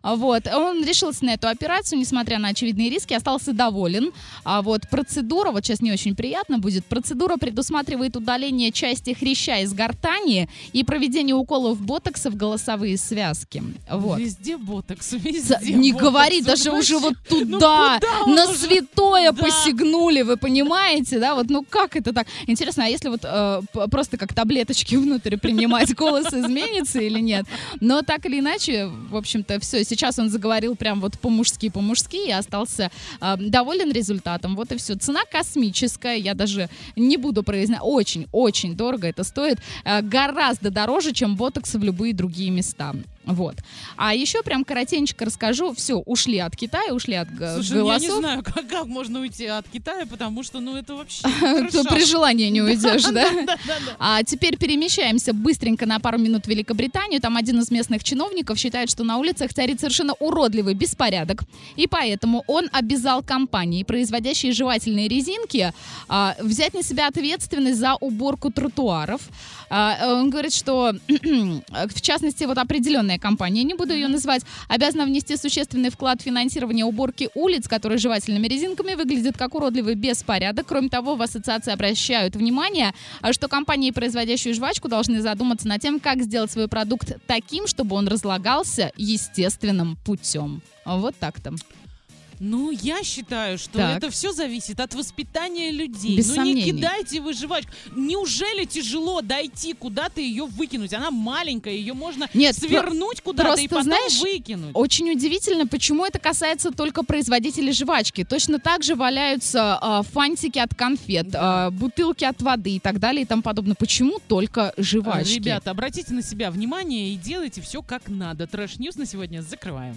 А, Вот. Он решился на эту операцию, несмотря на очевидные риски, остался доволен. А вот процедура, вот сейчас не очень приятно будет, процедура предусматривает удаление части хряща из гортани и проведение уколов ботокса в голосовые связки. Вот. Везде ботокс, везде Не ботокс. говори, Вот даже уже вообще. вот Ну туда, он на уже? святое Да. посягнули, вы понимаете, да? Вот, ну как это так? Интересно, а если вот э, просто как таблеточки внутрь принимать, голос изменится или нет? Но так или иначе, в общем-то, все. Сейчас он заговорил прям вот по-мужски, по-мужски. и остался э, доволен результатом. Вот и все. Цена космическая, я даже не буду произносить. Очень-очень дорого это стоит. Э, гораздо дороже, чем ботокс в любые другие места. Вот. А еще прям коротенько расскажу. Все, ушли от Китая, ушли от Слушай, ну я не голосов. знаю, *laughs* как, как можно уйти от Китая, потому что, ну, это вообще *laughs* при желании не *laughs* уйдешь, да? А теперь перемещаемся быстренько на пару минут в Великобританию. Там один из местных чиновников считает, что на улицах царит совершенно уродливый беспорядок. И поэтому он обязал компании, производящие жевательные резинки, а, взять на себя ответственность за уборку тротуаров. А, Он говорит, что, *clears throat* в частности, вот определенная компания, не буду ее называть, обязана внести существенный вклад в финансирование уборки улиц, которые жевательными резинками выглядят как уродливый беспорядок. Кроме того, в ассоциации обращают внимание, а, что компании, производящие жвачку, должны задуматься над тем, как сделать свой продукт таким, чтобы он разлагался естественным путем. Вот так-то. Ну, я считаю, что Так. это все зависит от воспитания людей. Без ну, сомнений. не кидайте вы жвачку. Неужели тяжело дойти куда-то ее выкинуть? Она маленькая, ее можно Нет, свернуть куда-то и потом знаешь, выкинуть. Очень удивительно, почему это касается только производителей жвачки. Точно так же валяются а, фантики от конфет, а, бутылки от воды и так далее и тому подобное. Почему только жвачки? Ребята, обратите на себя внимание и делайте все как надо. Trash news на сегодня закрываем.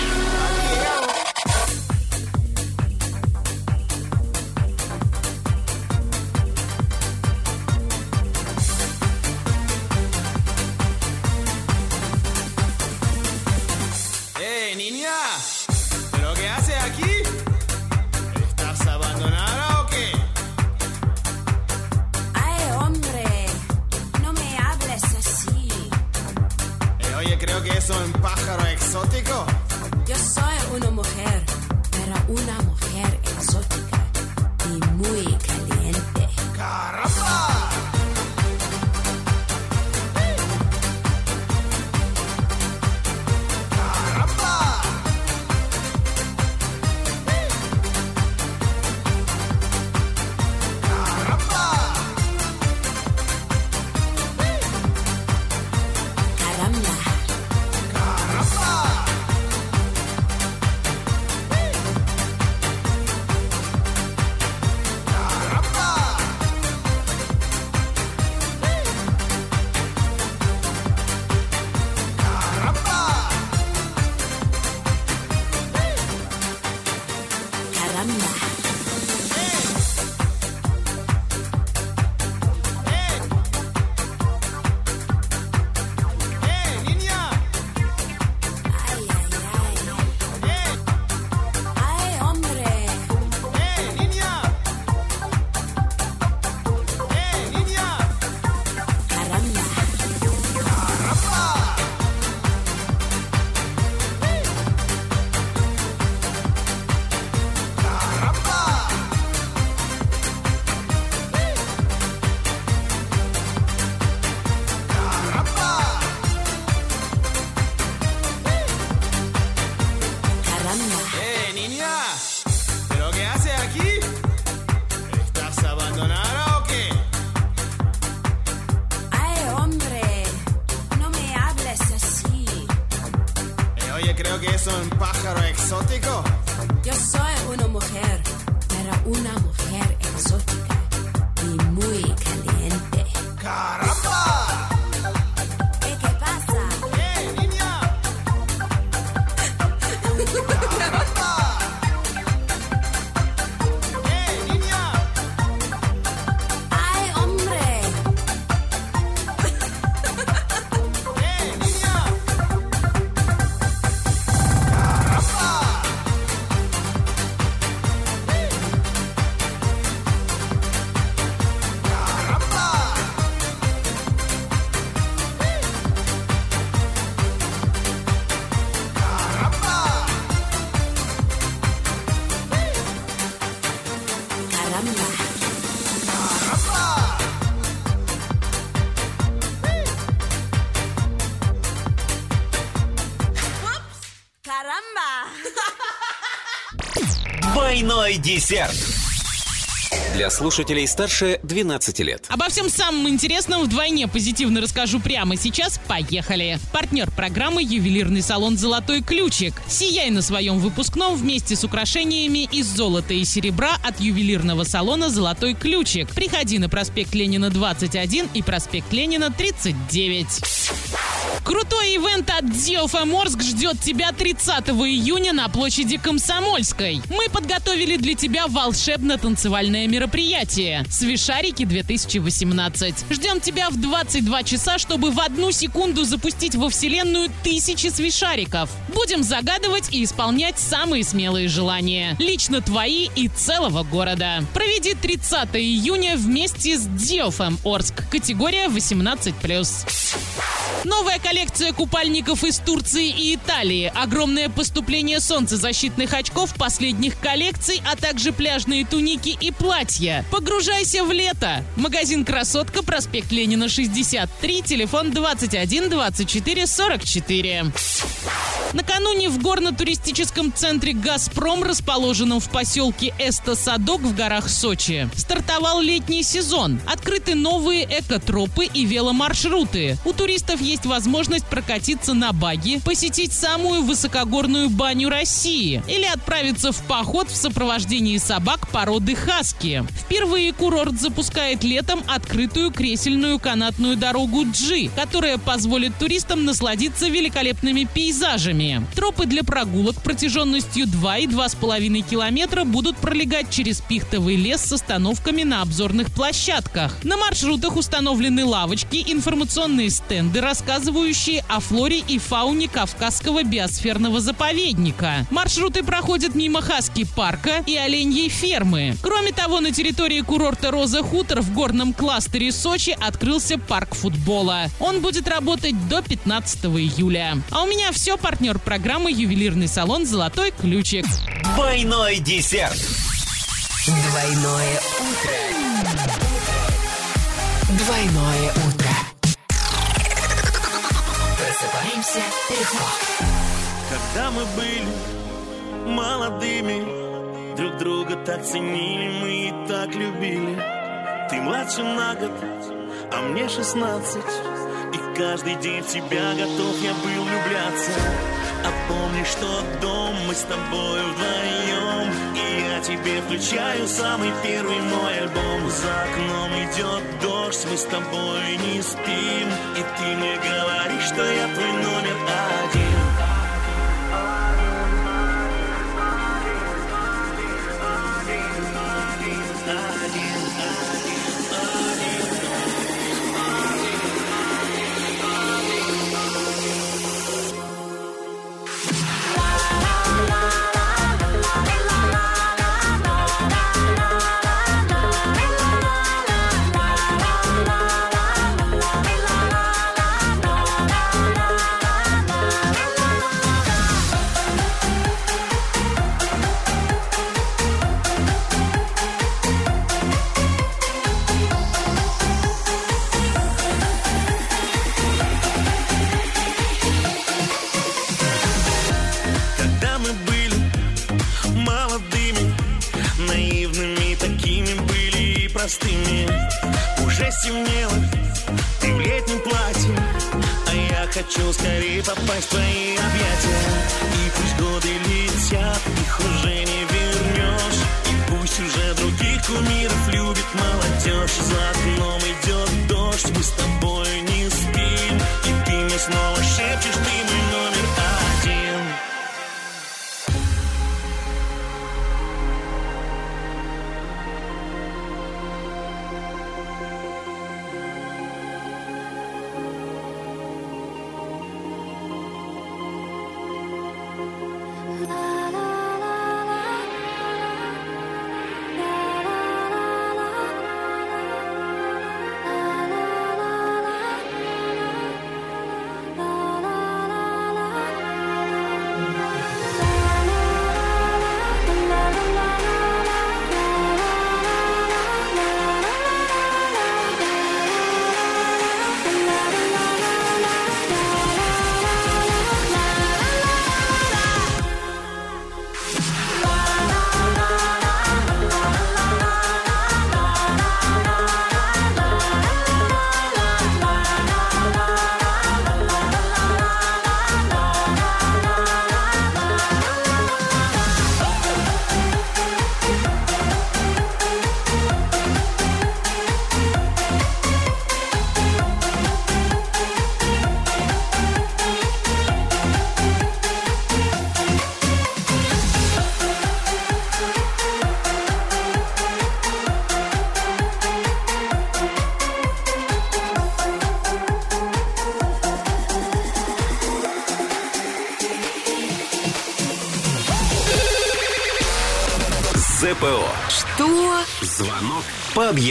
Un pájaro exótico. Yo soy una mujer, pero una mujer exótica y muy десерт. Для слушателей старше 12 лет. Обо всем самом интересном вдвойне позитивно расскажу прямо сейчас. Поехали! Партнер программы «Ювелирный салон «Золотой ключик». Сияй на своем выпускном вместе с украшениями из золота и серебра от ювелирного салона «Золотой ключик». Приходи на проспект Ленина 21 и проспект Ленина 39. Крутой ивент от DFM ждет тебя 30 июня на площади Комсомольской. Мы подготовили для тебя волшебно-танцевальное мероприятие «Свишарики 2018». Ждем тебя в 22 часа, чтобы в одну секунду запустить во Вселенную тысячи свишариков. Будем загадывать и исполнять самые смелые желания. Лично твои и целого города. Проведи 30 июня вместе с DFM Орск. Категория 18+. Новая коллекция купальников из Турции и Италии, огромное поступление солнцезащитных очков последних коллекций, а также пляжные туники и платья. Погружайся в лето. Магазин «Красотка», проспект Ленина, 63, телефон 21 24 44. Накануне в горно-туристическом центре «Газпром», расположенном в поселке Эста-Садок в горах Сочи, стартовал летний сезон. Открыты новые экотропы и веломаршруты. У туристов есть возможность прокатиться на баги, посетить самую высокогорную баню России или отправиться в поход в сопровождении собак породы хаски. Впервые курорт запускает летом открытую кресельную канатную дорогу G, которая позволит туристам насладиться великолепными пейзажами. Тропы для прогулок протяженностью 2 и 2,5 километра будут пролегать через пихтовый лес с остановками на обзорных площадках. На маршрутах установлены лавочки, информационные стенды, рассказывающие о флоре и фауне Кавказского биосферного заповедника. Маршруты проходят мимо Хаски парка и оленьей фермы. Кроме того, на территории курорта Роза Хутор в горном кластере Сочи открылся парк футбола. Он будет работать до 15 июля. А у меня все, партнер программы «Ювелирный салон «Золотой ключик». Двойной десерт. Двойное утро. Двойное утро. Просыпаемся легко. Когда мы были молодыми, друг друга так ценили, мы и так любили. Ты младше на год, а мне шестнадцать. И каждый день в тебя готов я был влюбляться. А помнишь тот дом, мы с тобой вдвоем тебе включаю самый первый мой альбом. За окном идет дождь, мы с тобой не спим. И ты мне говоришь, что я твой номер один простыми. Уже стемнело, ты в летнем платье, а я хочу скорее попасть в твои объятия. И пусть годы летят, их уже не вернешь. И пусть уже других кумиров любит молодежь. За окном идет дождь, мы с тобой не спим. И ты мне снова шепчешь, ты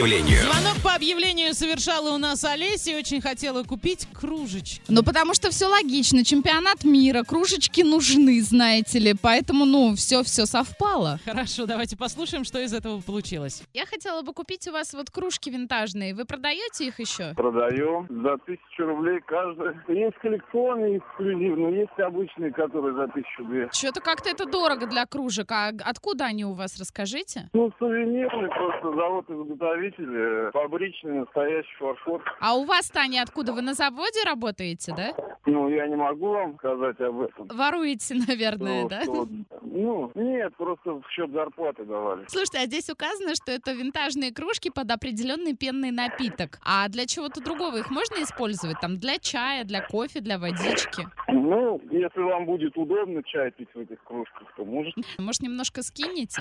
объявлению. Звонок по объявлению совершала у нас Олеся и очень хотела купить кружечки. Ну, потому что все логично. Чемпионат мира, кружечки нужны, знаете ли. Поэтому, ну, все-все совпало. Хорошо, давайте послушаем, что из этого получилось. Я хотела бы купить у вас вот кружки винтажные. Вы продаете их еще? Продаю за тысячу рублей каждый. Есть коллекционные, эксклюзивные, есть обычные, которые за тысячу две. Что-то как-то это дорого для кружек. А откуда они у вас, расскажите? Ну, сувенирный, просто завод-изготовитель, э, фабричный, настоящий фарфор. А у вас, Таня, откуда? Вы на заводе работаете, да? Ну, я не могу вам сказать об этом. Воруете, *laughs* наверное, Ну, да? что- Ну, нет, просто в счет зарплаты давали. Слушайте, а здесь указано, что это винтажные кружки под определенный пенный напиток. А для чего-то другого их можно использовать? Там для чая, для кофе, для водички? Ну, если вам будет удобно чай пить в этих кружках, то можете. Может, немножко скинете?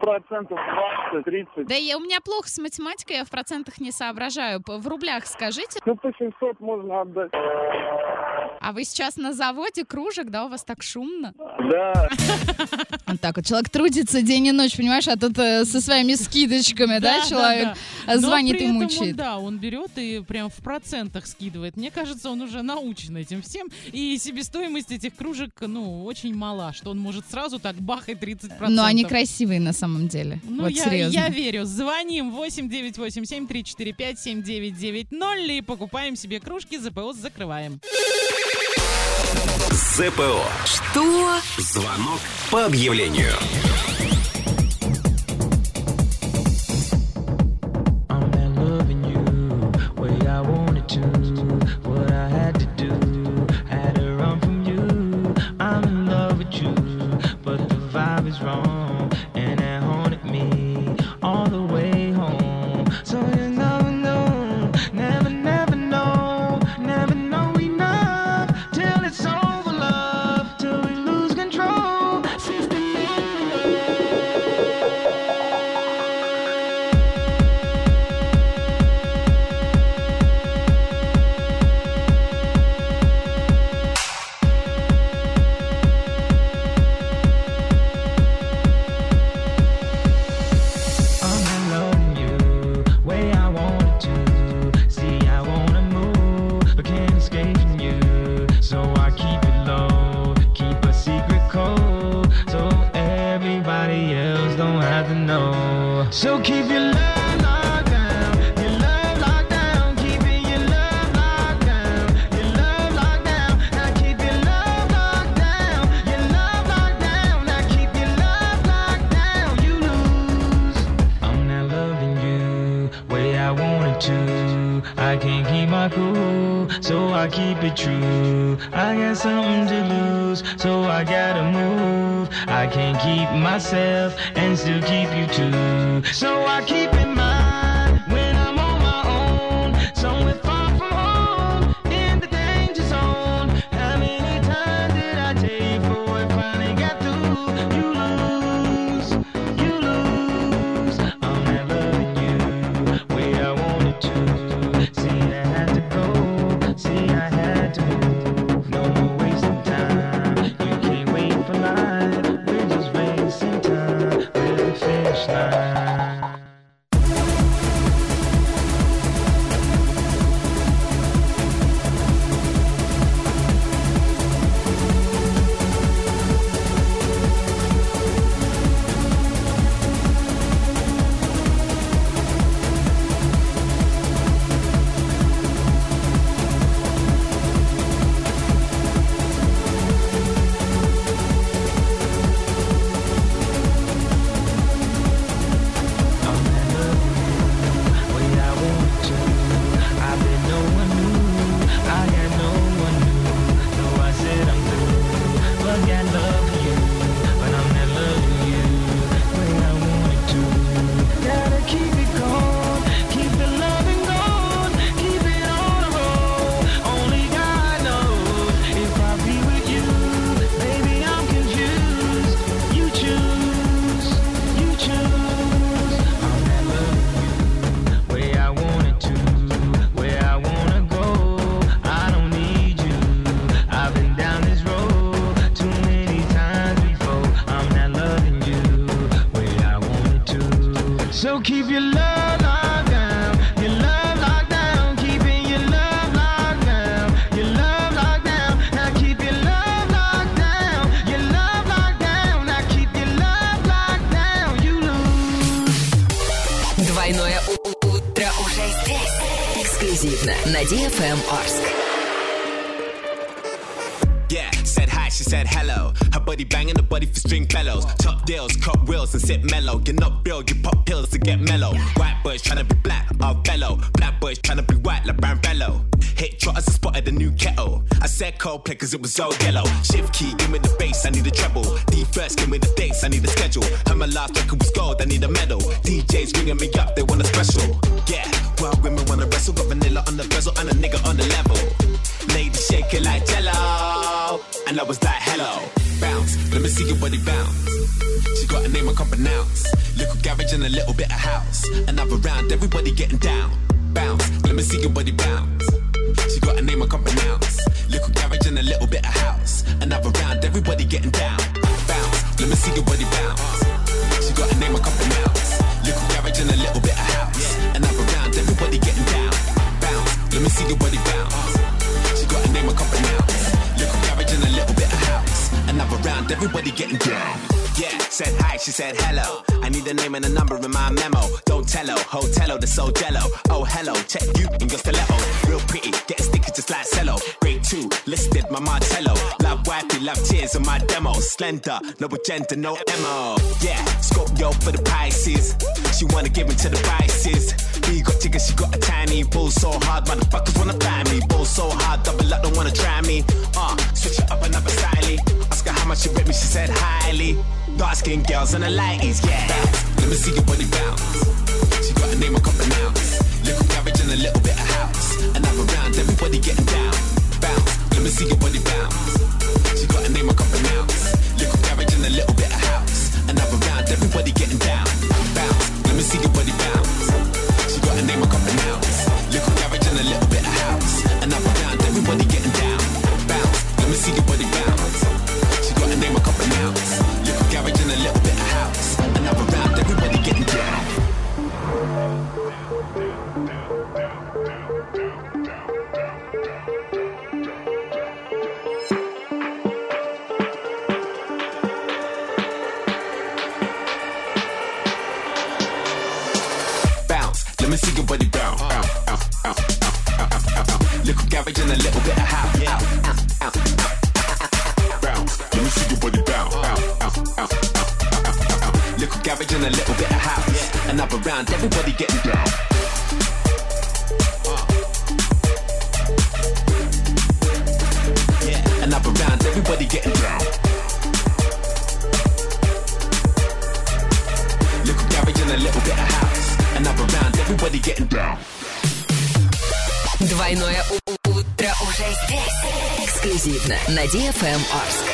Процентов 20-30. Да я, у меня плохо с математикой, я в процентах не соображаю. В рублях скажите. Ну, по 700 можно отдать. А вы сейчас на заводе кружек, да, у вас так шумно? Да. *laughs* Вот так вот, человек трудится день и ночь, понимаешь, а тут э, со своими скидочками, да, человек э, звонит и мучает. Да, он берет и прям в процентах скидывает. Мне кажется, он уже научен этим всем. И себестоимость этих кружек, ну, очень мала, что он может сразу так бахать 30%. Но они красивые на самом деле. Ну, вот я, серьезно. я верю. Звоним 8987 345 7990 и покупаем себе кружки, ЗПО закрываем. ЗПО. Что? Звонок по объявлению. на DFM Орск. Yeah, said hi, she said hello. Her body banging, the body for string bellows. Top deals, cop wheels and sit mellow. You're not real, you pop pills to get mellow. White boys trying to be black, I'll bellow. Black boys trying to be white, like Brown Bello. Hit trotters, I spotted a new kettle. I said Coldplay cause it was so yellow. Shift key, give me the bass, I need a treble. D first, give me the dates, I need a schedule. Her my last record was gold, I need a medal. DJs ringing me up, they want a special. Yeah, well, women wanna wrestle. Got vanilla on the bezel and a nigga on the level. Lady shake it like jello. And I was like, hello, bounce. Let me see your body bounce. She got a name I can't pronounce. Little garage and a little bit of house. Another round, everybody getting down. Bounce. Let me see your body bounce. She got a name I can't pronounce. Little garage and a little bit of house. Another round, everybody getting down. Bounce. Let me see your body bounce. She got a name I can't pronounce. Little garage and a little bit of house. Another round, everybody getting down. Bounce. Let me see your body bounce. She got a name I can't pronounce. Another round, everybody getting down. Yeah, said hi, she said hello. I need a name and a number in my memo. Don't tell her, hotello, the so jello. Oh, hello, check you in your stiletto. Real pretty, get sticky just like cello. Grade two, listed my Martello. Love wifey, love tears on my demo. Slender, no agenda, no MO. Yeah, Scorpio for the Pisces. She wanna give me to the vices. We got chicken, she got a tiny bull so hard. Motherfuckers wanna buy me. Bull so hard, double up, don't wanna try me. Uh, switch it up another style. Ask her how much she rate me, she said highly. Dark skin girls and the lighties, yeah. Let me see your body bounce. She got a name I can't pronounce. Little garage and a little bit of house. Another round, everybody getting down. Bounce. Let me see your body bounce. She got a name I can't pronounce. Little garage and a little bit of house. Another round, everybody getting down. Bounce. Let me see your body bounce. bounce. Little garage and a little bit of house. Bounce, bounce, bounce, bounce. Let me see your body bounce. Bounce, bounce, bounce, bounce, bounce, bounce. Little garage and a little bit of house. Another round, everybody getting down. Yeah, another round, everybody getting down. Little garage and a little bit of house. Another round, everybody getting down. Двойное у- утро уже здесь. Эксклюзивно на DFM Орск.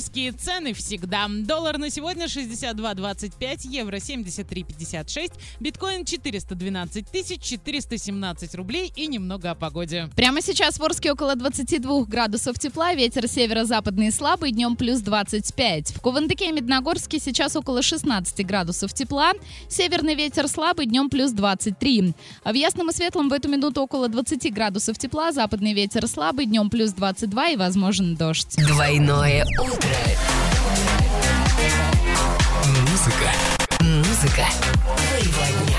Низкие цены всегда. Доллар на сегодня 62.25, евро 73.56, биткоин 412 тысяч 417 рублей и немного о погоде. Прямо сейчас в Орске около 22 градусов тепла, ветер северо-западный слабый, днем плюс 25. В Кувандыке и Медногорске сейчас около 16 градусов тепла, северный ветер слабый, днем плюс 23. А в Ясном и Светлом в эту минуту около 20 градусов тепла, западный ветер слабый, днем плюс 22 и возможен дождь. Двойное утро. Музыка. Музыка. Твоего дня.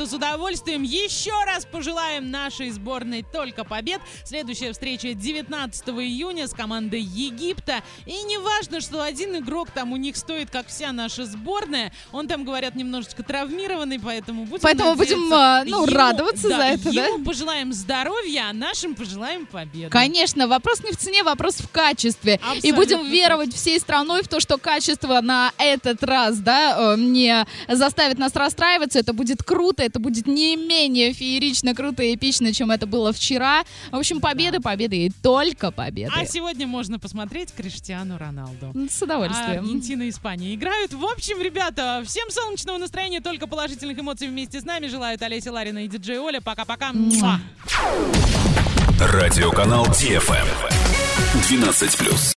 Это с удовольствием. Еще раз пожелаем нашей сборной только побед. Следующая встреча 19 июня с командой Египта. И не важно, что один игрок там у них стоит, как вся наша сборная. Он там, говорят, немножечко травмированный, поэтому будем Поэтому надеяться, будем, а, ну, ему- радоваться да, за это, да? Ему пожелаем здоровья, а нашим пожелаем победы. Конечно, вопрос не в цене, вопрос в качестве. И Абсолютно будем веровать всей страной в то, что качество на этот раз, да, э, не заставит нас расстраиваться. Это будет круто, это будет не менее феерично, круто и эпично, чем это было вчера. В общем, победы, победы и только победы. А сегодня можно посмотреть Криштиану Роналду. С удовольствием. Аргентина и Испания играют. В общем, ребята, всем солнечного настроения, только положительных эмоций вместе с нами. Желают Олеся Ларина и диджей Оля. Пока-пока. Радиоканал DFM. 12+.